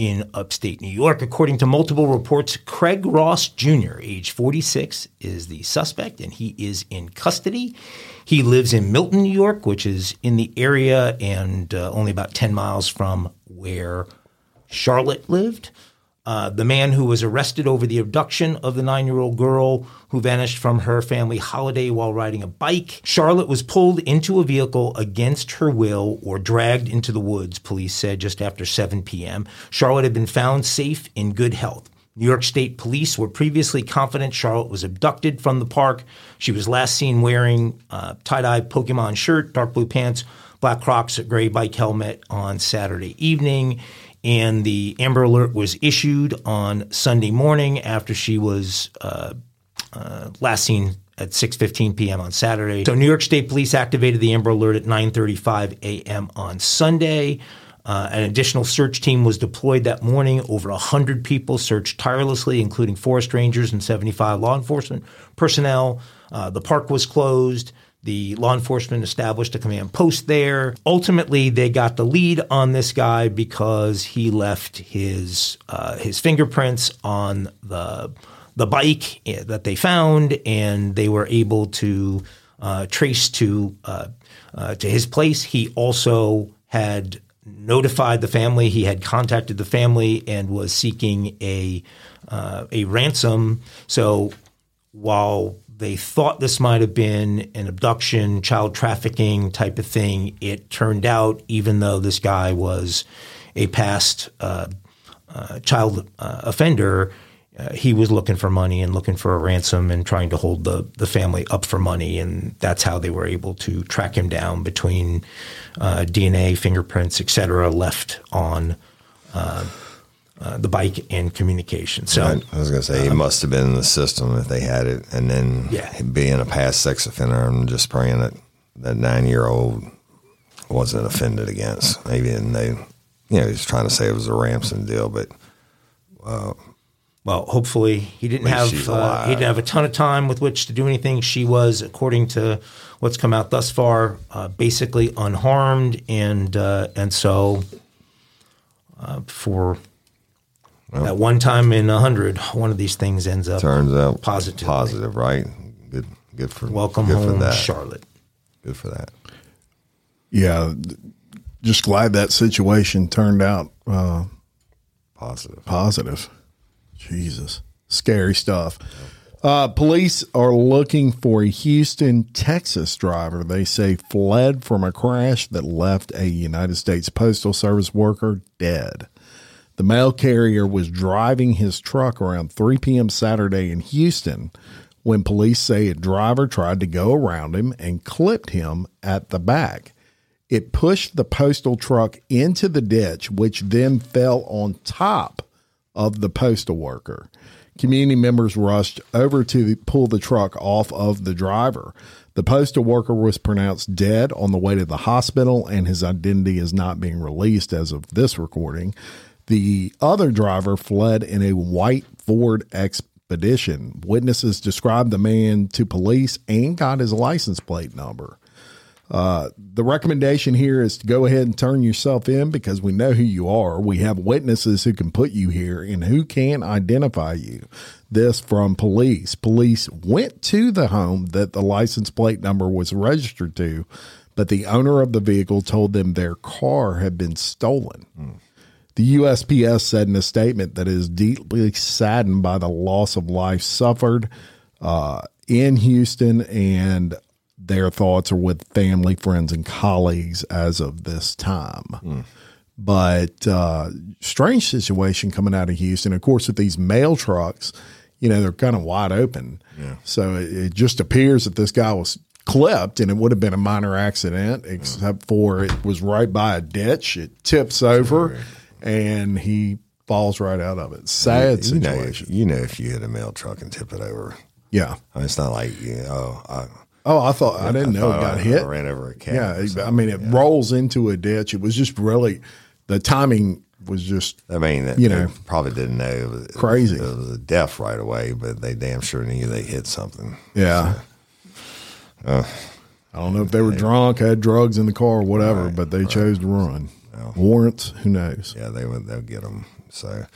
[SPEAKER 3] in upstate New York. According to multiple reports, Craig Ross Jr., age 46, is the suspect and he is in custody. He lives in Milton, New York, which is in the area and uh, only about 10 miles from where Charlotte lived. Uh, the man who was arrested over the abduction of the nine year old girl who vanished from her family holiday while riding a bike. Charlotte was pulled into a vehicle against her will or dragged into the woods, police said just after 7 p.m. Charlotte had been found safe in good health. New York State police were previously confident Charlotte was abducted from the park. She was last seen wearing a tie dye Pokemon shirt, dark blue pants, black Crocs, a gray bike helmet on Saturday evening. And the Amber Alert was issued on Sunday morning after she was uh, uh, last seen at 6:15 p.m. on Saturday. So New York State Police activated the Amber Alert at 9:35 a.m. on Sunday. Uh, an additional search team was deployed that morning. Over 100 people searched tirelessly, including forest rangers and 75 law enforcement personnel. Uh, the park was closed. The law enforcement established a command post there. Ultimately, they got the lead on this guy because he left his uh, his fingerprints on the the bike eh, that they found, and they were able to uh, trace to uh, uh, to his place. He also had notified the family. He had contacted the family and was seeking a uh, a ransom. So while they thought this might have been an abduction, child trafficking type of thing, it turned out, even though this guy was a past uh, uh, child uh, offender, uh, he was looking for money and looking for a ransom and trying to hold the, the family up for money. And that's how they were able to track him down between uh, DNA, fingerprints, et cetera, left on uh, the bike and communication. So.
[SPEAKER 2] I, I was going to say he must have been in the system if they had it, and then
[SPEAKER 3] Yeah.
[SPEAKER 2] being a past sex offender, I'm just praying that that nine year old wasn't offended against. Maybe and they, you know, he's trying to say it was a ransom deal, but uh,
[SPEAKER 3] well, hopefully he didn't have uh, he didn't have a ton of time with which to do anything. She was, according to what's come out thus far, uh, basically unharmed, and uh, and so uh, for that one time in a hundred, one of these things ends up
[SPEAKER 2] Turns out
[SPEAKER 3] Positively.
[SPEAKER 2] positive, right? Good, good for
[SPEAKER 3] welcome
[SPEAKER 2] good
[SPEAKER 3] home,
[SPEAKER 2] for that.
[SPEAKER 3] Charlotte.
[SPEAKER 2] Good for that.
[SPEAKER 1] Yeah, just glad that situation turned out uh,
[SPEAKER 2] Positive.
[SPEAKER 1] positive. Jesus, scary stuff. Uh, police are looking for a Houston, Texas driver they say fled from a crash that left a United States Postal Service worker dead. The mail carrier was driving his truck around 3 p.m. Saturday in Houston when police say a driver tried to go around him and clipped him at the back. It pushed the postal truck into the ditch, which then fell on top of the postal worker. Community members rushed over to pull the truck off of the driver. The postal worker was pronounced dead on the way to the hospital, and his identity is not being released as of this recording. The other driver fled in a white Ford Expedition. Witnesses described the man to police and got his license plate number uh, the recommendation here is to go ahead and turn yourself in because we know who you are. We have witnesses who can put you here and who can identify you. This from police. Police went to the home that the license plate number was registered to, but the owner of the vehicle told them their car had been stolen. Hmm. The USPS said in a statement that it is deeply saddened by the loss of life suffered uh, in Houston, and their thoughts are with family, friends, and colleagues as of this time. But uh, strange situation coming out of Houston. Of course, with these mail trucks, you know they're kind of wide open, so it, it just appears that this guy was clipped, and it would have been a minor accident, except for it was right by a ditch. It tips over, and he falls right out of it. Sad
[SPEAKER 2] you know,
[SPEAKER 1] situation.
[SPEAKER 2] if, you know, if you hit a mail truck and tip it over,
[SPEAKER 1] yeah.
[SPEAKER 2] I mean, it's not like you know, oh, I,
[SPEAKER 1] Oh, I thought I didn't know it got
[SPEAKER 2] I,
[SPEAKER 1] hit.
[SPEAKER 2] I ran over a cat.
[SPEAKER 1] Yeah, I mean, it rolls into a ditch. It was just really the timing was just
[SPEAKER 2] I mean, that,
[SPEAKER 1] you know,
[SPEAKER 2] probably didn't know it was,
[SPEAKER 1] Crazy.
[SPEAKER 2] It was a death right away, but they damn sure knew they hit something.
[SPEAKER 1] yeah. I don't know if they were drunk, had drugs in the car, or whatever, but they chose to run. Warrants, who knows?
[SPEAKER 2] Yeah, they would. They'll get them. So,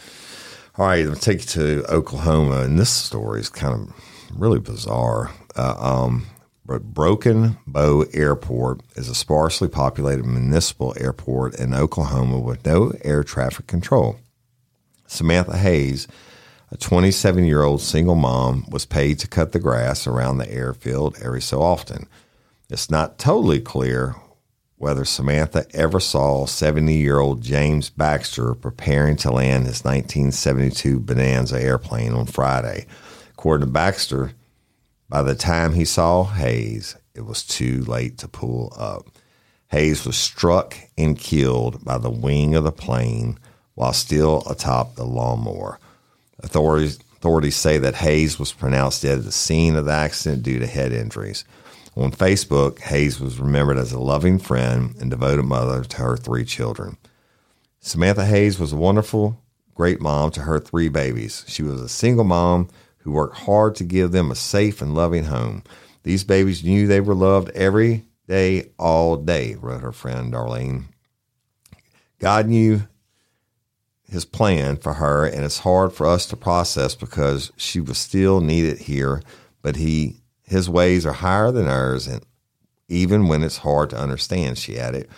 [SPEAKER 2] all right, I'll take you to Oklahoma, and this story is kind of really bizarre. Uh, um, but Broken Bow Airport is a sparsely populated municipal airport in Oklahoma with no air traffic control. Samantha Hayes, a 27 year old single mom, was paid to cut the grass around the airfield every so often. It's not totally clear whether Samantha ever saw 70 year old James Baxter preparing to land his 1972 Bonanza airplane on Friday. According to Baxter, by the time he saw Hayes, it was too late to pull up. Hayes was struck and killed by the wing of the plane while still atop the lawnmower. Authorities, authorities say that Hayes was pronounced dead at the scene of the accident due to head injuries. On Facebook, Hayes was remembered as a loving friend and devoted mother to her three children. Samantha Hayes was a wonderful, great mom to her three babies. She was a single mom who worked hard to give them a safe and loving home. These babies knew they were loved every day, all day, wrote her friend Darlene. God knew his plan for her, and it's hard for us to process because she was still needed here, but he his ways are higher than ours, and even when it's hard to understand, she added.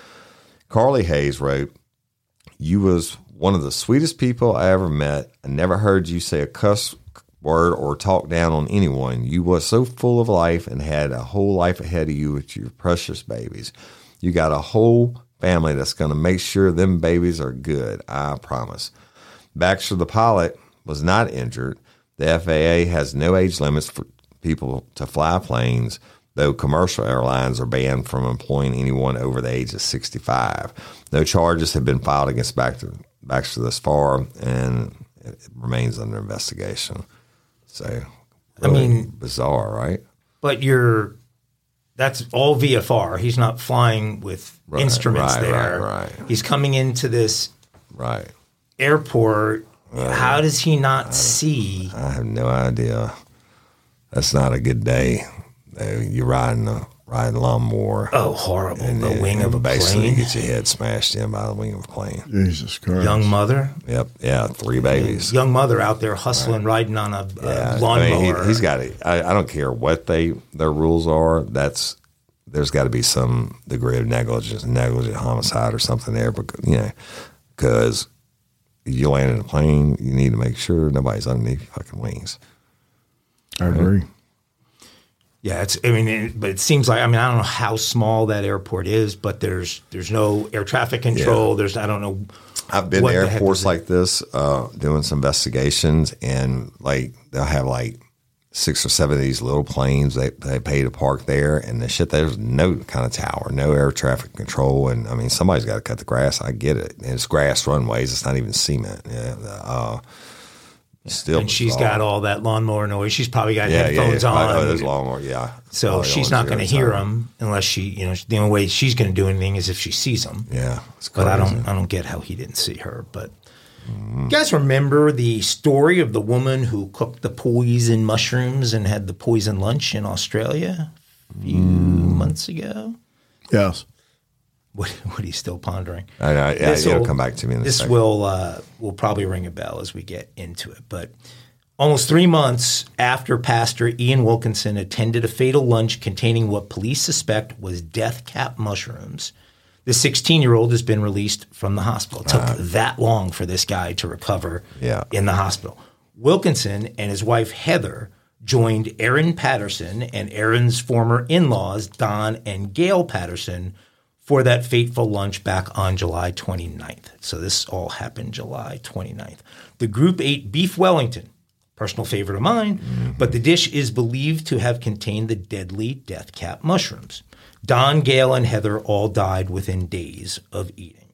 [SPEAKER 2] Carly Hayes wrote, You was one of the sweetest people I ever met. I never heard you say a cuss word or talk down on anyone. You was so full of life and had a whole life ahead of you with your precious babies. You got a whole family that's going to make sure them babies are good. I promise. Baxter, the pilot, was not injured. The FAA has no age limits for people to fly planes, though commercial airlines are banned from employing anyone over the age of 65. No charges have been filed against Baxter, Baxter this far, and it remains under investigation. So,
[SPEAKER 3] I mean-
[SPEAKER 2] bizarre, right?
[SPEAKER 3] But you're that's all VFR. He's not flying with
[SPEAKER 2] Right,
[SPEAKER 3] instruments
[SPEAKER 2] right,
[SPEAKER 3] there.
[SPEAKER 2] right.
[SPEAKER 3] He's coming into this
[SPEAKER 2] Right.
[SPEAKER 3] airport uh, How does he not see?
[SPEAKER 2] I have no idea. That's not a good day. Uh, You're riding a riding a lawnmower.
[SPEAKER 3] Oh, horrible!
[SPEAKER 2] and
[SPEAKER 3] the
[SPEAKER 2] then-
[SPEAKER 3] wing
[SPEAKER 2] and
[SPEAKER 3] of a
[SPEAKER 2] basically
[SPEAKER 3] plane.
[SPEAKER 2] get your head smashed in by the wing of a plane.
[SPEAKER 1] Jesus Christ.
[SPEAKER 3] Young mother,
[SPEAKER 2] Yep. Yeah. Three babies.
[SPEAKER 3] young mother out there hustling, riding on a, a
[SPEAKER 2] Yeah,
[SPEAKER 3] lawnmower.
[SPEAKER 2] I mean, he, has got it. I, I don't care what they their rules are. That's there's got to be some degree of negligence, negligent homicide, or something there. Because you know, because you land in a plane, you need to make sure nobody's underneath your fucking wings.
[SPEAKER 1] I agree.
[SPEAKER 3] Yeah, it's. I mean, it, but it seems like. I mean, I don't know how small that airport is, but there's there's no air traffic control. There's I don't know.
[SPEAKER 2] I've been to airports like this, uh, doing some investigations, and like they'll have like six or seven of these little planes they they pay to park there, and the shit there's no kind of tower, no air traffic control, and I mean somebody's got to cut the grass. I get it, and it's grass runways. It's not even cement. Yeah, uh, still,
[SPEAKER 3] And she's got all that lawnmower noise. She's probably got
[SPEAKER 2] yeah, yeah,
[SPEAKER 3] headphones
[SPEAKER 2] yeah.
[SPEAKER 3] on.
[SPEAKER 2] Oh, there's long, yeah.
[SPEAKER 3] so
[SPEAKER 2] Probably
[SPEAKER 3] she's not going to hear
[SPEAKER 2] time.
[SPEAKER 3] them unless she, you know, the only way she's going to do anything is if she sees them.
[SPEAKER 2] Yeah, it's
[SPEAKER 3] But I don't, I don't get how he didn't see her. But you guys remember the story of the woman who cooked the poison mushrooms and had the poison lunch in Australia a few mm. months ago?
[SPEAKER 1] Yes.
[SPEAKER 3] What, [LAUGHS] what you still pondering?
[SPEAKER 2] I know. Yeah,
[SPEAKER 3] This
[SPEAKER 2] it'll
[SPEAKER 3] will-
[SPEAKER 2] come back to me
[SPEAKER 3] This
[SPEAKER 2] second.
[SPEAKER 3] will uh, will probably ring a bell as we get into it. But almost three months after Pastor Ian Wilkinson attended a fatal lunch containing what police suspect was death cap mushrooms, the 16 year old has been released from the hospital. It took that long for this guy to recover
[SPEAKER 2] Yeah.
[SPEAKER 3] in the hospital. Wilkinson and his wife Heather joined Erin Patterson and Erin's former in laws, Don and Gail Patterson, for that fateful lunch back on July 29th. So this all happened July 29th. The group ate beef Wellington, personal favorite of mine, mm-hmm. but the dish is believed to have contained the deadly death cap mushrooms. Don, Gail, and Heather all died within days of eating.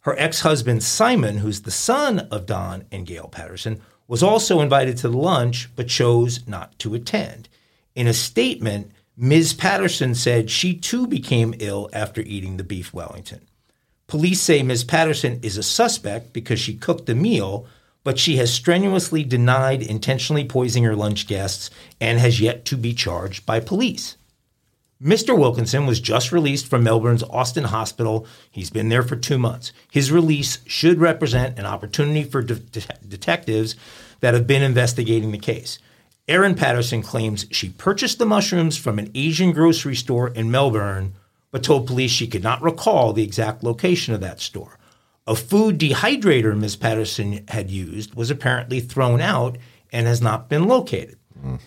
[SPEAKER 3] Her ex husband, Simon, who's the son of Don and Gail Patterson, was also invited to the lunch but chose not to attend. In a statement, Ms. Patterson said she too became ill after eating the beef Wellington. Police say Ms. Patterson is a suspect because she cooked the meal, but she has strenuously denied intentionally poisoning her lunch guests and has yet to be charged by police. Mr. Wilkinson was just released from Melbourne's Austin Hospital. He's been there for two months. His release should represent an opportunity for de- de- detectives that have been investigating the case. Erin Patterson claims she purchased the mushrooms from an Asian grocery store in Melbourne, but told police she could not recall the exact location of that store. A food dehydrator Ms. Patterson had used was apparently thrown out and has not been located.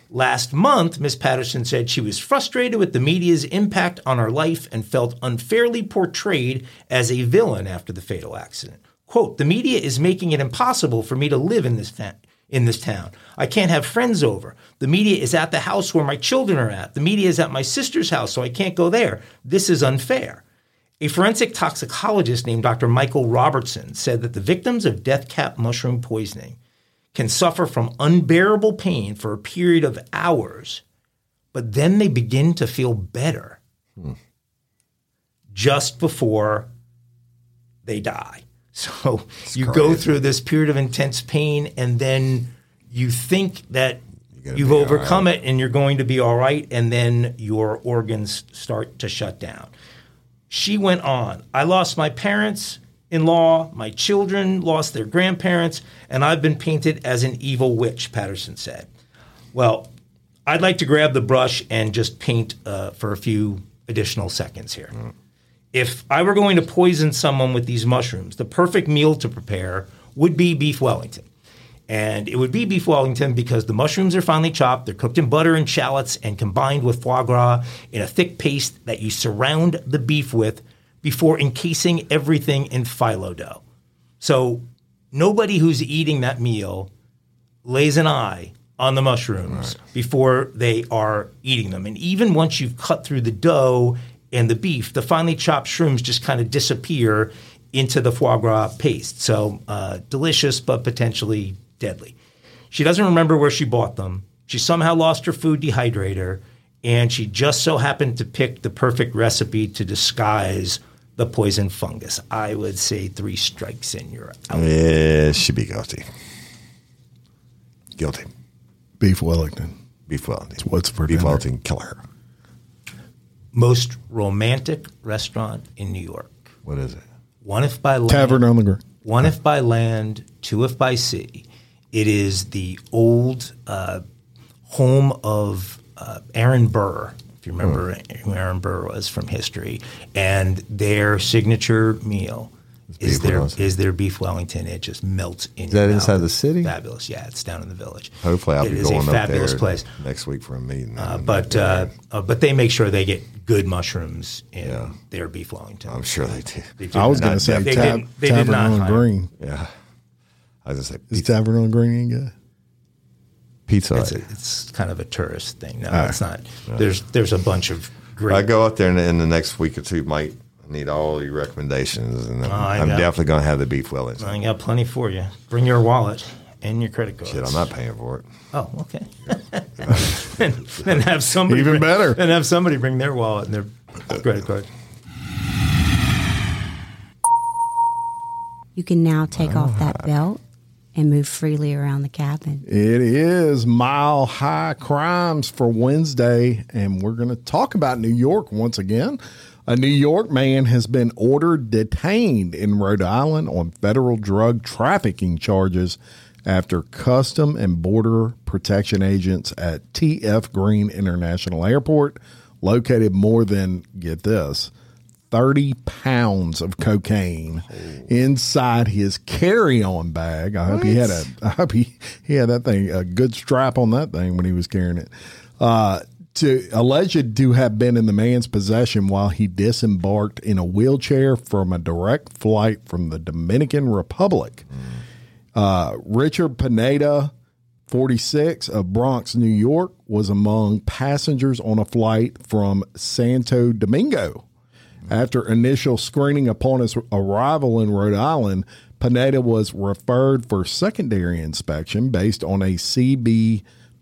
[SPEAKER 3] Last month, Ms. Patterson said she was frustrated with the media's impact on her life and felt unfairly portrayed as a villain after the fatal accident. Quote, the media is making it impossible for me to live in this fa- in this town. I can't have friends over. The media is at the house where my children are at. The media is at my sister's house, so I can't go there. This is unfair. A forensic toxicologist named Dr. Michael Robertson said that the victims of death cap mushroom poisoning can suffer from unbearable pain for a period of hours, but then they begin to feel better hmm. just before they die. So [LAUGHS] you go through this period of intense pain, and then you think that you've
[SPEAKER 2] be all
[SPEAKER 3] overcome it and you're going to be all right, and then your organs start to shut down. She went on. I lost my parents in law, my children lost their grandparents, and I've been painted as an evil witch, Patterson said. Well, I'd like to grab the brush and just paint uh, for a few additional seconds here. If I were going to poison someone with these mushrooms, the perfect meal to prepare would be beef Wellington. And it would be beef Wellington because the mushrooms are finely chopped, they're cooked in butter and shallots, and combined with foie gras in a thick paste that you surround the beef with before encasing everything in phyllo dough. So nobody who's eating that meal lays an eye on the mushrooms before they are eating them. And even once you've cut through the dough and the beef, the finely chopped shrooms just kind of disappear into the foie gras paste. So uh, delicious, but potentially deadly. She doesn't remember where she bought them. She somehow lost her food dehydrator, and she just so happened to pick the perfect recipe to disguise the poison fungus. I would say three strikes and you're out.
[SPEAKER 2] Yeah, should be guilty. Guilty.
[SPEAKER 1] Beef Wellington.
[SPEAKER 2] Beef Wellington.
[SPEAKER 1] what's for
[SPEAKER 2] Beef
[SPEAKER 1] dinner.
[SPEAKER 2] Wellington, kill her.
[SPEAKER 3] Most romantic restaurant in New York.
[SPEAKER 2] What is it?
[SPEAKER 3] One if by land,
[SPEAKER 1] Tavern on the Green.
[SPEAKER 3] one if by land, two if by sea. It is the old uh, home of uh, Aaron Burr. If you remember who Aaron Burr was from history, and their signature meal is
[SPEAKER 2] beef
[SPEAKER 3] their
[SPEAKER 2] Wellington.
[SPEAKER 3] is their beef Wellington. It just melts in. Is
[SPEAKER 2] that inside the city?
[SPEAKER 3] Fabulous. Yeah, it's down in the village.
[SPEAKER 2] Hopefully, I'll
[SPEAKER 3] It
[SPEAKER 2] be
[SPEAKER 3] is
[SPEAKER 2] going
[SPEAKER 3] a
[SPEAKER 2] up
[SPEAKER 3] fabulous
[SPEAKER 2] there
[SPEAKER 3] place.
[SPEAKER 2] next week for a meeting.
[SPEAKER 3] Uh, but uh, uh, but they make sure they get good mushrooms in
[SPEAKER 2] Yeah.
[SPEAKER 3] their beef Wellington.
[SPEAKER 2] I'm sure they do.
[SPEAKER 3] They do
[SPEAKER 1] I was going to say
[SPEAKER 3] they
[SPEAKER 1] tab-
[SPEAKER 3] didn't- they
[SPEAKER 1] Tavern on
[SPEAKER 3] hire-
[SPEAKER 1] Green.
[SPEAKER 2] Yeah. I was going to say Is
[SPEAKER 1] Tavern on Green any good?
[SPEAKER 2] pizza.
[SPEAKER 3] It's, a, it's kind of a tourist thing. No,
[SPEAKER 1] right.
[SPEAKER 3] it's not. There's there's a bunch of great.
[SPEAKER 2] I go up there in the, in the next week or two, Mike. I need all your recommendations, and I'm,
[SPEAKER 3] I
[SPEAKER 2] I'm
[SPEAKER 3] got-
[SPEAKER 2] definitely going to have the beef Wellington.
[SPEAKER 3] I got plenty for you. Bring your wallet and your credit card.
[SPEAKER 2] Shit, I'm not paying for it.
[SPEAKER 3] Oh, okay. then, [LAUGHS] then have somebody
[SPEAKER 1] Even
[SPEAKER 3] bring,
[SPEAKER 1] better.
[SPEAKER 3] Then have somebody bring their wallet and their credit card.
[SPEAKER 4] You can now take off
[SPEAKER 1] Ah.
[SPEAKER 4] that belt and move freely around the cabin.
[SPEAKER 1] It is mile high crimes for Wednesday, and we're going to talk about New York once again. A New York man has been ordered detained in Rhode Island on federal drug trafficking charges after Custom and Border Protection agents at TF Green International Airport located more than, get this, 30 pounds of cocaine inside his carry-on bag. I hope he had a I hope he, he had that thing a good strap on that thing when he was carrying it. Uh to alleged to have been in the man's possession while he disembarked in a wheelchair from a direct flight from the Dominican Republic. Uh, Richard Pineda, 46 of Bronx, New York, was among passengers on a flight from Santo Domingo. After initial screening upon his arrival in Rhode Island, Pineda was referred for secondary inspection based on a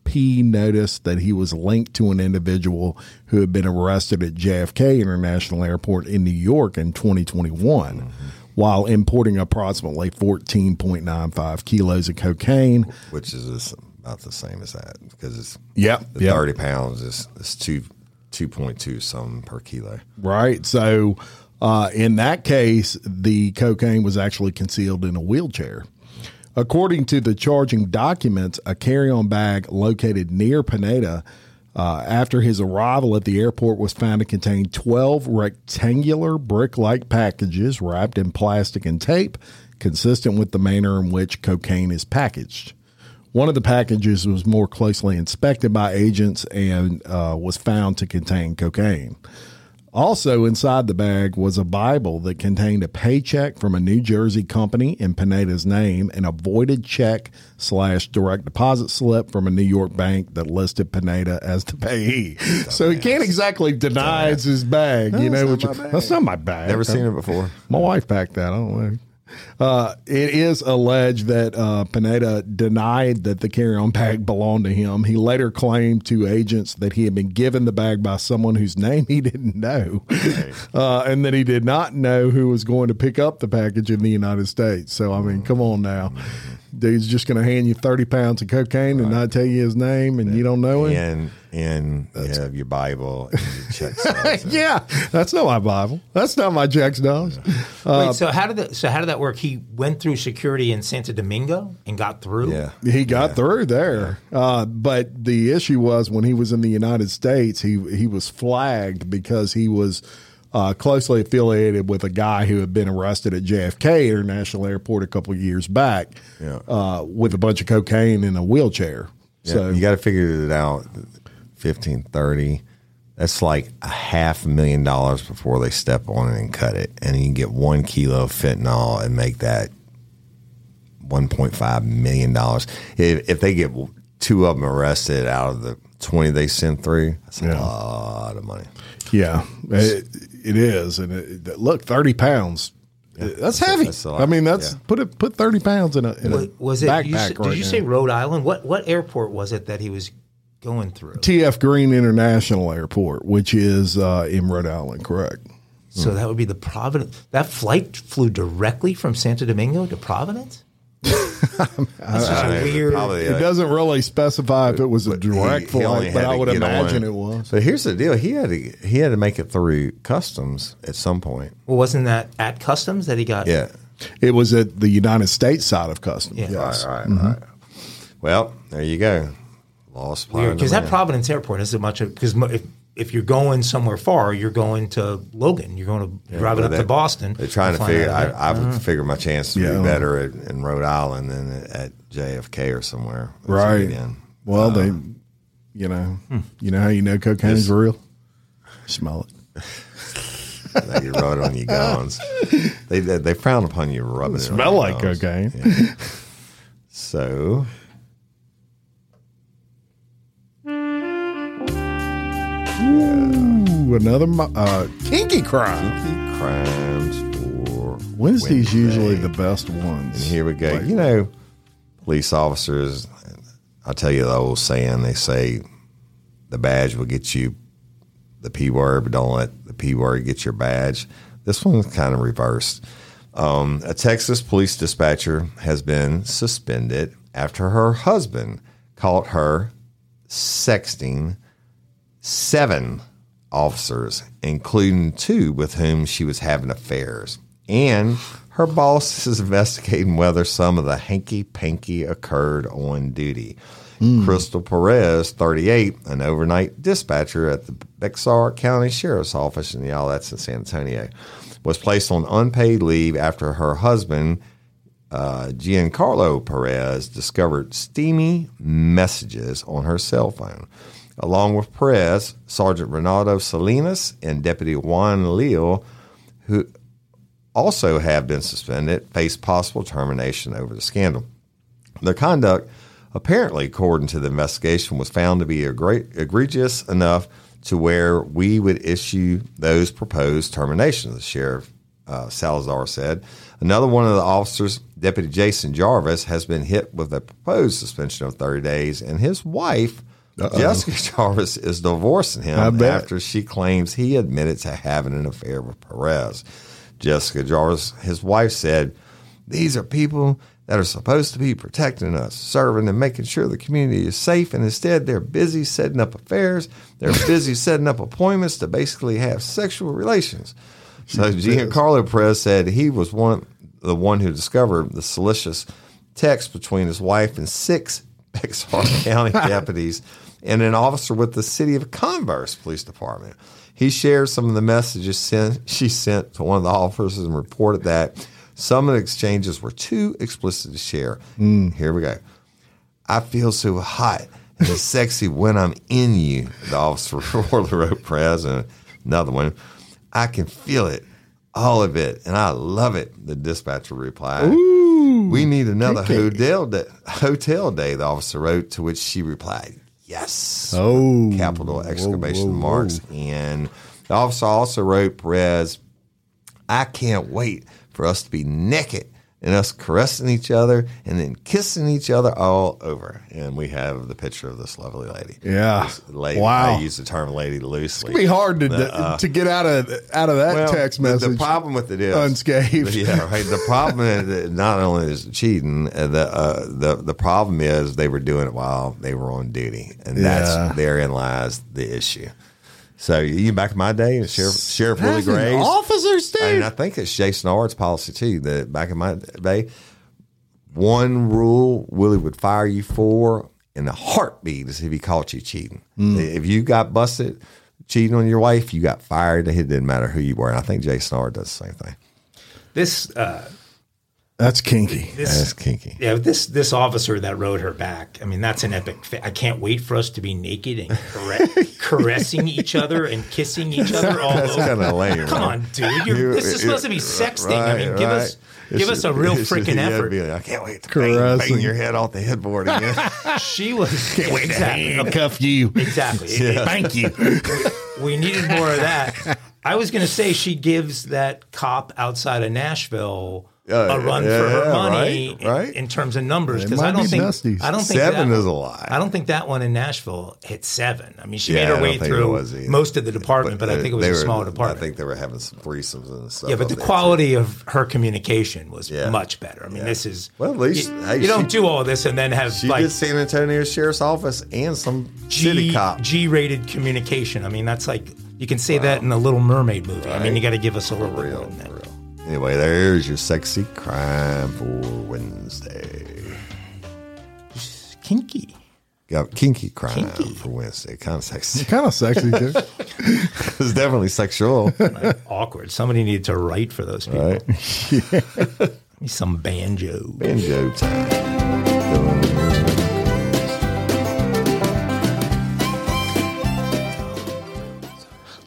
[SPEAKER 1] CBP noticed that he was linked to an individual who had been arrested at JFK International Airport in New York in 2021 while importing approximately 14.95 kilos of cocaine.
[SPEAKER 2] which is about the same as that because it's
[SPEAKER 1] Yep.
[SPEAKER 2] the
[SPEAKER 1] yep.
[SPEAKER 2] thirty pounds is is two two point two some per kilo.
[SPEAKER 1] Right. So, uh, in that case, the cocaine was actually concealed in a wheelchair. According to the charging documents, a carry on bag located near Pineda uh, after his arrival at the airport was found to contain 12 rectangular brick like packages wrapped in plastic and tape, consistent with the manner in which cocaine is packaged. One of the packages was more closely inspected by agents and uh, was found to contain cocaine. Also, inside the bag was a Bible that contained a paycheck from a New Jersey company in Pineda's name and a voided check slash direct deposit slip from a New York bank that listed Pineda as the payee. So he can't exactly deny it's his bag. you know,
[SPEAKER 2] that's
[SPEAKER 1] which,
[SPEAKER 2] not my bag.
[SPEAKER 1] that's not my bag.
[SPEAKER 2] Never seen it before.
[SPEAKER 1] My wife packed that. I don't know. Uh, it is alleged that uh, Pineda denied that the carry-on bag belonged to him. He later claimed to agents that he had been given the bag by someone whose name he [LAUGHS] didn't know, uh, and that he did not know who was going to pick up the package in the United States. So, I mean, come on now. Dude's just going to hand you 30 pounds of cocaine and not tell you his name, and you don't know him?
[SPEAKER 2] And and you have your Bible and your [LAUGHS] check stubs.
[SPEAKER 1] Yeah, that's not my Bible. That's not my checks, dogs.
[SPEAKER 3] Wait, so how did that? So how did that work? He went through security in Santo Domingo and got through.
[SPEAKER 2] yeah.
[SPEAKER 1] He got through there, uh, but the issue was when he was in the United States, he he was flagged because he was uh, closely affiliated with a guy who had been arrested at JFK International Airport a couple of years back
[SPEAKER 2] Yeah.
[SPEAKER 1] uh, with a bunch of cocaine in a wheelchair.
[SPEAKER 2] So
[SPEAKER 1] So
[SPEAKER 2] you got to figure it out. Fifteen thirty. That's like a half a million dollars before they step on it and cut it, and you can get one kilo of fentanyl and make that one point five million dollars. If, if they get two of them arrested out of the twenty they sent through, that's a
[SPEAKER 1] Yeah.
[SPEAKER 2] lot of money.
[SPEAKER 1] yeah, it, it is. And it, look, thirty pounds. That's
[SPEAKER 2] That's
[SPEAKER 1] heavy.
[SPEAKER 2] that's a lot.
[SPEAKER 1] I mean, that's
[SPEAKER 2] Yeah.
[SPEAKER 1] put it put thirty pounds in a, in a
[SPEAKER 3] Was, was it?
[SPEAKER 1] backpack
[SPEAKER 3] You, s-
[SPEAKER 1] right
[SPEAKER 3] did you
[SPEAKER 1] now.
[SPEAKER 3] say Rhode Island? What what airport was it that he was going through?
[SPEAKER 1] TF Green International Airport, which is uh, in Rhode Island, correct?
[SPEAKER 3] So that would be the Providence. That flight flew directly from Santo Domingo to Providence. [LAUGHS] That's just a weird.
[SPEAKER 2] Probably,
[SPEAKER 1] It
[SPEAKER 2] uh,
[SPEAKER 1] doesn't really specify if it was a
[SPEAKER 2] but he-
[SPEAKER 1] direct
[SPEAKER 2] he
[SPEAKER 1] flight, but I would imagine it was.
[SPEAKER 2] But here's the deal: he had to he had to make it through customs at some point.
[SPEAKER 3] Well, wasn't that at customs that he got?
[SPEAKER 2] Yeah.
[SPEAKER 1] It was at the United States side of customs.
[SPEAKER 3] Yeah.
[SPEAKER 1] Yes.
[SPEAKER 2] All right, all right. Well, there you go. Law supply and
[SPEAKER 3] Because that. Providence Airport isn't much because if, if you're going somewhere far, you're going to Logan. You're going to driving
[SPEAKER 2] Well,
[SPEAKER 3] up to Boston.
[SPEAKER 2] They're trying to
[SPEAKER 3] Flying
[SPEAKER 2] figure.
[SPEAKER 3] out of
[SPEAKER 2] I,
[SPEAKER 3] there.
[SPEAKER 2] I would mm-hmm. figure my chances to
[SPEAKER 1] Yeah.
[SPEAKER 2] be better at, in Rhode Island than at JFK or somewhere.
[SPEAKER 1] Right.
[SPEAKER 2] again.
[SPEAKER 1] Well, they, um, you know, hmm. you know how you know cocaine is real? Smell it. [LAUGHS]
[SPEAKER 2] They can rub it on your guns. They they they frown upon you rubbing it. on
[SPEAKER 1] Smell
[SPEAKER 2] your
[SPEAKER 1] like
[SPEAKER 2] guns.
[SPEAKER 1] cocaine.
[SPEAKER 2] So
[SPEAKER 1] Ooh, another uh, kinky crime.
[SPEAKER 2] key crimes for
[SPEAKER 1] Wednesday's
[SPEAKER 2] Wednesday.
[SPEAKER 1] usually the best ones.
[SPEAKER 2] And here we go.
[SPEAKER 1] Like-
[SPEAKER 2] you know, police officers. I'll tell you the old saying. They say the badge will get you the p word, but don't let the p word get your badge. This one's kind of reversed. Um, a Texas police dispatcher has been suspended after her husband caught her sexting seven officers, including two with whom she was having affairs. And her boss is investigating whether some of the hanky panky occurred on duty. Crystal Perez, 38, an overnight dispatcher at the Bexar County Sheriff's Office, and y'all, that's in San Antonio, was placed on unpaid leave after her husband, uh, Giancarlo Perez discovered steamy messages on her cell phone. Along with Perez, Sergeant Ronaldo Salinas and Deputy Juan Leal, who also have been suspended, face possible termination over the scandal. Their conduct, apparently, according to the investigation, was found to be egregious enough to where we would issue those proposed terminations, the Sheriff uh, Salazar said. Another one of the officers, Deputy Jason Jarvis, has been hit with a proposed suspension of 30 days, and his wife, Jessica [LAUGHS] Jarvis, is divorcing him after she claims he admitted to having an affair with Perez. Jessica Jarvis, his wife, said, These are people that are supposed to be protecting us, serving and making sure the community is safe, and instead they're busy setting up affairs. They're [LAUGHS] busy setting up appointments to basically have sexual relations. So Giancarlo Perez said he was one the one who discovered the salacious text between his wife and six [LAUGHS] Bexar County deputies and an officer with the City of Converse Police Department. He shared some of the messages sent, she sent to one of the officers and reported that some of the exchanges were too explicit to share. Mm. Here we go. I feel so hot and [LAUGHS] sexy when I'm in you, the officer wrote Perez. And another one, I can feel it, all of it, and I love it, the dispatcher replied. we need another hotel day, hotel day, the officer wrote, to which she replied, yes.
[SPEAKER 1] Oh,
[SPEAKER 2] Capital exclamation
[SPEAKER 1] whoa, whoa.
[SPEAKER 2] marks. And the officer also wrote, Perez, I can't wait for us to be naked and us caressing each other and then kissing each other all over. And we have the picture of this lovely lady.
[SPEAKER 1] Yeah.
[SPEAKER 2] Lady,
[SPEAKER 1] Wow.
[SPEAKER 2] I use the term lady loosely.
[SPEAKER 1] It'd be hard to to get out of out of that
[SPEAKER 2] uh, Well,
[SPEAKER 1] text
[SPEAKER 2] the-
[SPEAKER 1] message.
[SPEAKER 2] The problem with it is
[SPEAKER 1] unscathed. [LAUGHS]
[SPEAKER 2] Yeah, right. The problem is not only is it cheating, uh, the uh, the the problem is they were doing it while they were on duty, and that's
[SPEAKER 1] Yeah.
[SPEAKER 2] therein lies the issue. So you back in my day, Sheriff Sheriff Willie
[SPEAKER 1] That's an
[SPEAKER 2] Graves,
[SPEAKER 1] officer, Steve.
[SPEAKER 2] and I think it's Jason Ard's policy too. That back in my day, one rule Willie would fire you for in a heartbeat is if he caught you cheating.
[SPEAKER 1] Hmm.
[SPEAKER 2] If you got busted cheating on your wife, you got fired. It didn't matter who you were. And I think Jason Ard does the same thing.
[SPEAKER 3] This, uh,
[SPEAKER 1] That's kinky.
[SPEAKER 3] this,
[SPEAKER 2] That's kinky.
[SPEAKER 3] yeah, this this officer that rode her back. I mean, that's an epic. Fa- I can't wait for us to be naked and carre- [LAUGHS] caressing each other and kissing each other all
[SPEAKER 2] That's kind of lame.
[SPEAKER 3] Come
[SPEAKER 2] right?
[SPEAKER 3] on, dude. You're,
[SPEAKER 2] You-
[SPEAKER 3] this is supposed to be
[SPEAKER 2] you-
[SPEAKER 3] sexting. I mean,
[SPEAKER 2] right,
[SPEAKER 3] give us
[SPEAKER 2] right.
[SPEAKER 3] give us a real freaking effort.
[SPEAKER 2] be like, I can't wait to bang,
[SPEAKER 1] Caressing.
[SPEAKER 2] bang your head off the headboard again. [LAUGHS]
[SPEAKER 3] She was [LAUGHS] can't wait exactly.
[SPEAKER 1] Handcuff you.
[SPEAKER 3] Exactly.
[SPEAKER 1] Thank you.
[SPEAKER 3] We needed more of that. I was going to say she gives that cop outside of Nashville
[SPEAKER 2] Uh,
[SPEAKER 3] a run for
[SPEAKER 2] yeah,
[SPEAKER 3] her money
[SPEAKER 2] right, right.
[SPEAKER 3] In, in terms of numbers because I don't think
[SPEAKER 1] Dusty's.
[SPEAKER 3] I don't think
[SPEAKER 2] Seven
[SPEAKER 3] that,
[SPEAKER 2] is a lot.
[SPEAKER 3] I don't think that one in Nashville hit seven. I mean, she
[SPEAKER 2] Yeah,
[SPEAKER 3] made her way through most of the department, but, I think it was a
[SPEAKER 2] were-
[SPEAKER 3] smaller department.
[SPEAKER 2] I think they were having some threesomes and stuff.
[SPEAKER 3] yeah, but the
[SPEAKER 2] there, too.
[SPEAKER 3] quality of her communication was much better. I mean, this is
[SPEAKER 2] Well, at least-
[SPEAKER 3] you,
[SPEAKER 2] hey,
[SPEAKER 3] you don't do all this and then have
[SPEAKER 2] She
[SPEAKER 3] like
[SPEAKER 2] did San Antonio Sheriff's Office and some
[SPEAKER 3] G
[SPEAKER 2] city cop.
[SPEAKER 3] G-rated communication. I mean, that's like you can say that in the Little Mermaid movie. I mean, you got to give us a little bit
[SPEAKER 2] real,
[SPEAKER 3] more than that.
[SPEAKER 2] Real. Anyway, there's your sexy crime for Wednesday.
[SPEAKER 3] Kinky.
[SPEAKER 2] Got kinky crime
[SPEAKER 3] Kinky.
[SPEAKER 2] for Wednesday. Kind of sexy. [LAUGHS]
[SPEAKER 1] Kind of sexy, too. [LAUGHS]
[SPEAKER 2] it's definitely sexual, [LAUGHS]
[SPEAKER 3] Awkward. Somebody needed to write for those people.
[SPEAKER 2] right?
[SPEAKER 3] Give Some banjo.
[SPEAKER 2] Banjo time.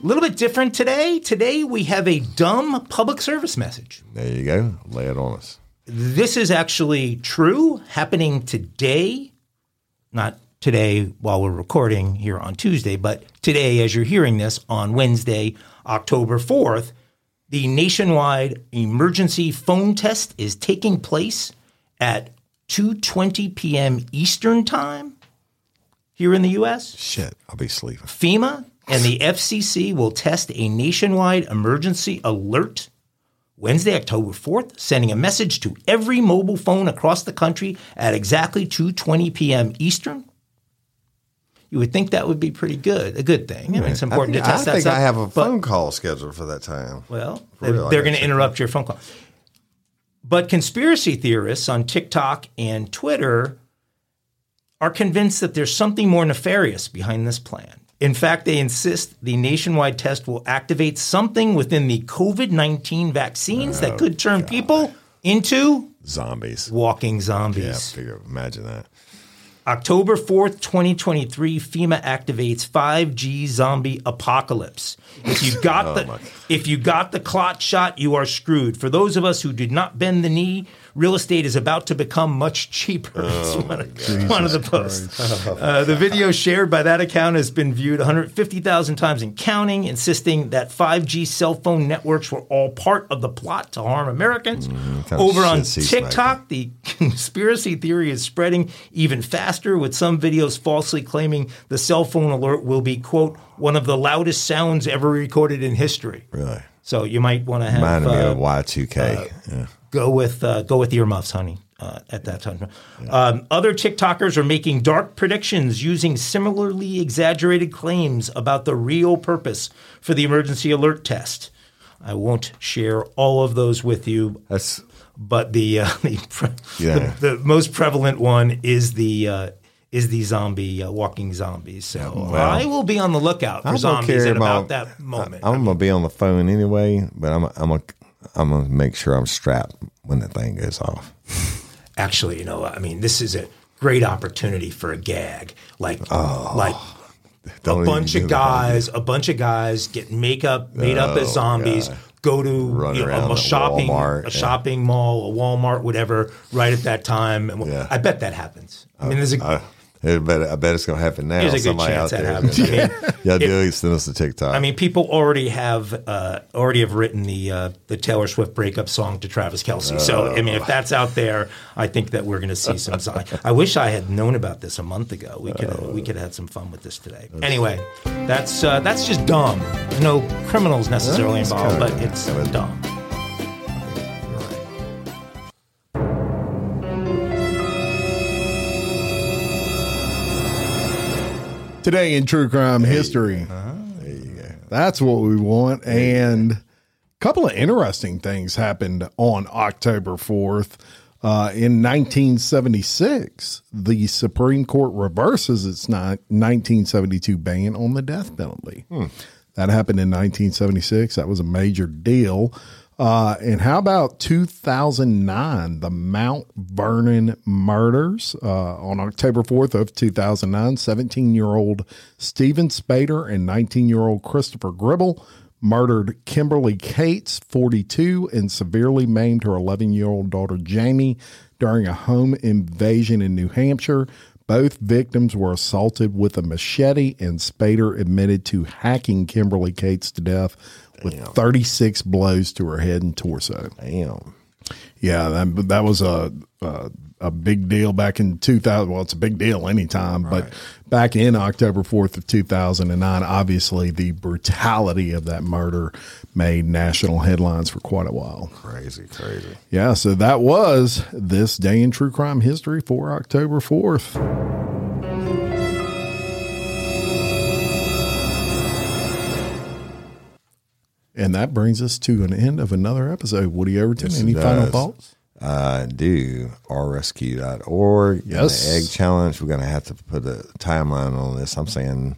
[SPEAKER 3] A little bit different today. Today we have a dumb public service message.
[SPEAKER 2] There you go. Lay it on us.
[SPEAKER 3] This is actually true, happening today. Not today while we're recording here on Tuesday, but today as you're hearing this on Wednesday, October 4th, the nationwide emergency phone test is taking place at 2:20 p.m. Eastern Time here in the US.
[SPEAKER 2] Shit, I'll be sleeping.
[SPEAKER 3] FEMA and the FCC will test a nationwide emergency alert Wednesday, October 4th, sending a message to every mobile phone across the country at exactly 2:20 p.m. Eastern. You would think that would be pretty good, a good thing. I mean, it's important
[SPEAKER 2] think,
[SPEAKER 3] to test
[SPEAKER 2] I
[SPEAKER 3] that
[SPEAKER 2] think
[SPEAKER 3] stuff.
[SPEAKER 2] I have a phone call scheduled for that time.
[SPEAKER 3] well,
[SPEAKER 2] For
[SPEAKER 3] they're, they're going to interrupt your phone call. But conspiracy theorists on TikTok and Twitter are convinced that there's something more nefarious behind this plan. In fact, they insist the nationwide test will activate something within the COVID 19 vaccines that could oh, turn people into
[SPEAKER 2] Zombies.
[SPEAKER 3] walking zombies.
[SPEAKER 2] Yeah, figure. Imagine that.
[SPEAKER 3] October 4th, 2023, FEMA activates 5G zombie apocalypse. If you got [LAUGHS] oh, the if you got the clot shot, you are screwed. For those of us who did not bend the knee, real estate is about to become much cheaper. It's one, of, one of the posts. Uh, the video shared by that account has been viewed 150,000 times and counting, insisting that 5G cell phone networks were all part of the plot to harm Americans.
[SPEAKER 2] kinda
[SPEAKER 3] Over on TikTok, the conspiracy theory is spreading even faster, with some videos falsely claiming the cell phone alert will be, quote, one of the loudest sounds ever recorded in history.
[SPEAKER 2] Really.
[SPEAKER 3] So you might want to have
[SPEAKER 2] Reminded me
[SPEAKER 3] uh,
[SPEAKER 2] of Y2K. yeah.
[SPEAKER 3] Go with uh, go with earmuffs, honey. Uh, at that time, um, other TikTokers are making dark predictions using similarly exaggerated claims about the real purpose for the emergency alert test. I won't share all of those with you,
[SPEAKER 2] That's
[SPEAKER 3] but the uh, [LAUGHS] the, pre-
[SPEAKER 2] Yeah.
[SPEAKER 3] the the most prevalent one is the uh, is the zombie uh, walking zombies. So
[SPEAKER 2] well,
[SPEAKER 3] I will be on the lookout for zombies at about that moment.
[SPEAKER 2] I'm gonna be on the phone anyway, but I'm I'm gonna I'm gonna make sure I'm strapped when the thing goes off.
[SPEAKER 3] Actually, you know, I mean, this is a great opportunity for a gag. Like,
[SPEAKER 2] Oh.
[SPEAKER 3] like [LAUGHS] a bunch of guys, a bunch of guys get makeup made up as oh, zombies. Go to
[SPEAKER 2] Oh,
[SPEAKER 3] you know, a shopping,
[SPEAKER 2] Walmart,
[SPEAKER 3] a
[SPEAKER 2] yeah.
[SPEAKER 3] shopping mall, a Walmart, whatever, right at that time. And
[SPEAKER 2] Yeah.
[SPEAKER 3] I bet that happens. I mean, there's a
[SPEAKER 2] I, I bet I bet it's gonna happen now.
[SPEAKER 3] there's a good
[SPEAKER 2] Somebody
[SPEAKER 3] chance
[SPEAKER 2] out
[SPEAKER 3] that
[SPEAKER 2] there.
[SPEAKER 3] happens. I mean, [LAUGHS]
[SPEAKER 2] yeah, do it. Send us a TikTok.
[SPEAKER 3] I mean, people already have uh, already have written the uh, the Taylor Swift breakup song to Travis Kelce. so, I mean, if that's out there, I think that we're going to see some. sign. I wish I had known about this a month ago. We could we could have had some fun with this today. Anyway, that's uh, that's just dumb. There's no criminals necessarily involved, but it's dumb.
[SPEAKER 1] Today in true crime history. That's what we want. And a couple of interesting things happened on October 4th. Uh, in 1976, the Supreme Court reverses its ni- 1972 ban on the death penalty. That happened in 1976. That was a major deal. Uh, and how about 2009, the Mount Vernon murders? Uh, on October 4th of 2009, 17 year old Steven Spader and 19 year old Christopher Gribble murdered Kimberly Cates, 42, and severely maimed her 11 year old daughter Jamie during a home invasion in New Hampshire. Both victims were assaulted with a machete, and Spader admitted to hacking Kimberly Cates to death with 36 blows to her head and torso.
[SPEAKER 2] Damn.
[SPEAKER 1] Yeah, that that was a a, a big deal back in 2000. Well, it's a big deal anytime, but back in October 4th of 2009, obviously the brutality of that murder made national headlines for quite a while.
[SPEAKER 2] Crazy, crazy.
[SPEAKER 1] Yeah, so that was this day in true crime history for October 4th. And that brings us to an end of another episode. Woody Overton,
[SPEAKER 2] Yes,
[SPEAKER 1] any final thoughts?
[SPEAKER 2] Uh, do rrescue.org. and
[SPEAKER 1] Yes.
[SPEAKER 2] The egg challenge. We're going to have to put a timeline on this. I'm saying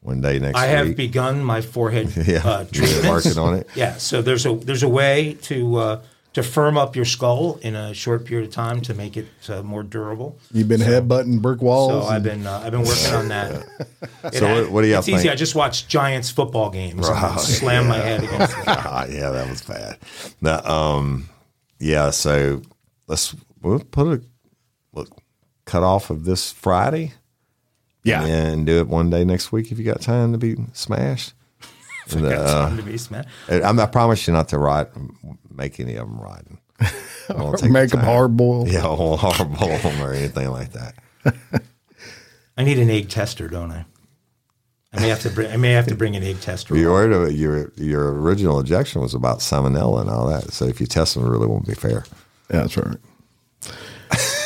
[SPEAKER 2] one day next
[SPEAKER 3] I
[SPEAKER 2] week.
[SPEAKER 3] have begun my forehead [LAUGHS]
[SPEAKER 2] Yeah,
[SPEAKER 3] uh,
[SPEAKER 2] you're
[SPEAKER 3] treatments.
[SPEAKER 2] working on it?
[SPEAKER 3] Yeah, so there's a there's a way to uh, to firm up your skull in a short period of time to make it uh, more durable.
[SPEAKER 1] You've been headbutting brick walls.
[SPEAKER 3] So I've been uh, I've been working on that. [LAUGHS] It
[SPEAKER 2] So what- what do y'all
[SPEAKER 3] It's easy.
[SPEAKER 2] think?
[SPEAKER 3] I just watched Giants football games and
[SPEAKER 2] Right.
[SPEAKER 3] slam my head against. The, [LAUGHS]
[SPEAKER 2] Ah, yeah, that was bad. No, um, yeah. So let's we'll put a look, cut off of this Friday.
[SPEAKER 1] yeah.
[SPEAKER 2] and do it one day next week if you got time to be smashed. [LAUGHS] And,
[SPEAKER 3] got
[SPEAKER 2] uh,
[SPEAKER 3] time to be smashed.
[SPEAKER 2] I'm, I promise you not to ride, make any of them riding. [LAUGHS] I
[SPEAKER 1] Make
[SPEAKER 2] the
[SPEAKER 1] them hard boiled.
[SPEAKER 2] Yeah, I hard boil them or anything like that. [LAUGHS]
[SPEAKER 3] I need an egg tester, don't I? I may have to bring I may have to bring an egg tester.
[SPEAKER 2] You're worried about your your original objection was about salmonella and all that. So if you test them, it really won't be fair.
[SPEAKER 1] Yeah, that's right. [LAUGHS]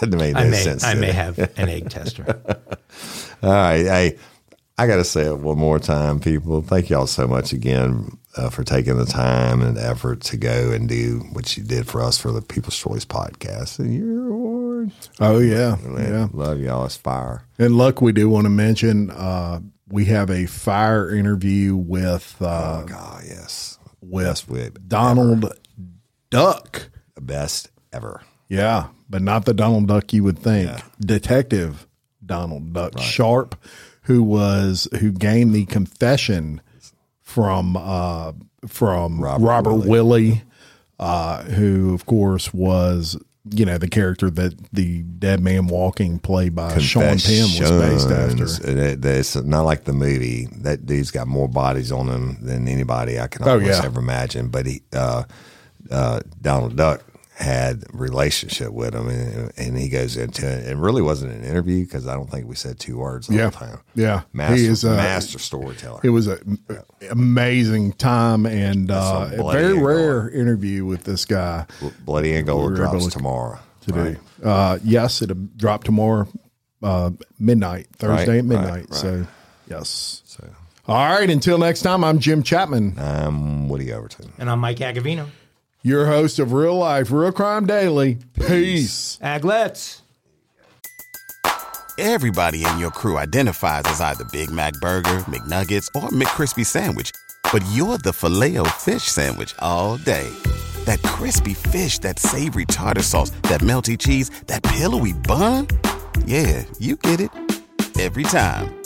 [SPEAKER 2] That made no
[SPEAKER 3] I may
[SPEAKER 2] sense.
[SPEAKER 3] I may
[SPEAKER 2] it?
[SPEAKER 3] have an egg tester. [LAUGHS]
[SPEAKER 2] All right. Hey, I got to say it one more time, people. Thank y'all so much again uh, for taking the time and effort to go and do what you did for us for the People's Choice podcast and your award.
[SPEAKER 1] Oh yeah,
[SPEAKER 2] Man,
[SPEAKER 1] yeah.
[SPEAKER 2] Love y'all. It's fire.
[SPEAKER 1] And look, we do want to mention uh, we have a fire interview with uh,
[SPEAKER 2] Oh, God, yes.
[SPEAKER 1] with
[SPEAKER 2] Best with
[SPEAKER 1] Donald Duck.
[SPEAKER 2] the best ever.
[SPEAKER 1] Yeah, but not the Donald Duck you would think. Detective Donald Duck Sharp, who was who gained the confession from uh, from
[SPEAKER 2] Robert
[SPEAKER 1] Robert,
[SPEAKER 2] Willie.
[SPEAKER 1] Willie, uh, who of course was you know the character that the Dead Man Walking, played by Sean Penn, was based after.
[SPEAKER 2] It's not like the movie. That dude's got more bodies on him than anybody I can
[SPEAKER 1] Oh,
[SPEAKER 2] almost
[SPEAKER 1] yeah.
[SPEAKER 2] ever imagine. But he, uh, uh, Donald Duck had relationship with him, and, and he goes into it. It really wasn't an interview because I don't think we said two words the
[SPEAKER 1] Yeah,
[SPEAKER 2] whole time.
[SPEAKER 1] yeah.
[SPEAKER 2] Master,
[SPEAKER 1] he is a
[SPEAKER 2] master storyteller.
[SPEAKER 1] It was an amazing time and uh, a very
[SPEAKER 2] angle.
[SPEAKER 1] rare interview with this guy.
[SPEAKER 2] Bloody Angola
[SPEAKER 1] We
[SPEAKER 2] drops
[SPEAKER 1] to-
[SPEAKER 2] tomorrow.
[SPEAKER 1] today. Uh, yes, it'll drop tomorrow, uh, midnight, Thursday
[SPEAKER 2] Right,
[SPEAKER 1] at midnight.
[SPEAKER 2] right, right.
[SPEAKER 1] So, yes.
[SPEAKER 2] So
[SPEAKER 1] All right. Until next time, I'm Jim Chapman,
[SPEAKER 2] I'm Woody Overton.
[SPEAKER 3] and I'm Mike Agovino.
[SPEAKER 1] Your host of Real Life, Real Crime Daily. Peace.
[SPEAKER 3] Aglets.
[SPEAKER 5] Everybody in your crew identifies as either Big Mac Burger, McNuggets, or McCrispy Sandwich. But you're the filet fish Sandwich all day. That crispy fish, that savory tartar sauce, that melty cheese, that pillowy bun. Yeah, you get it. Every time.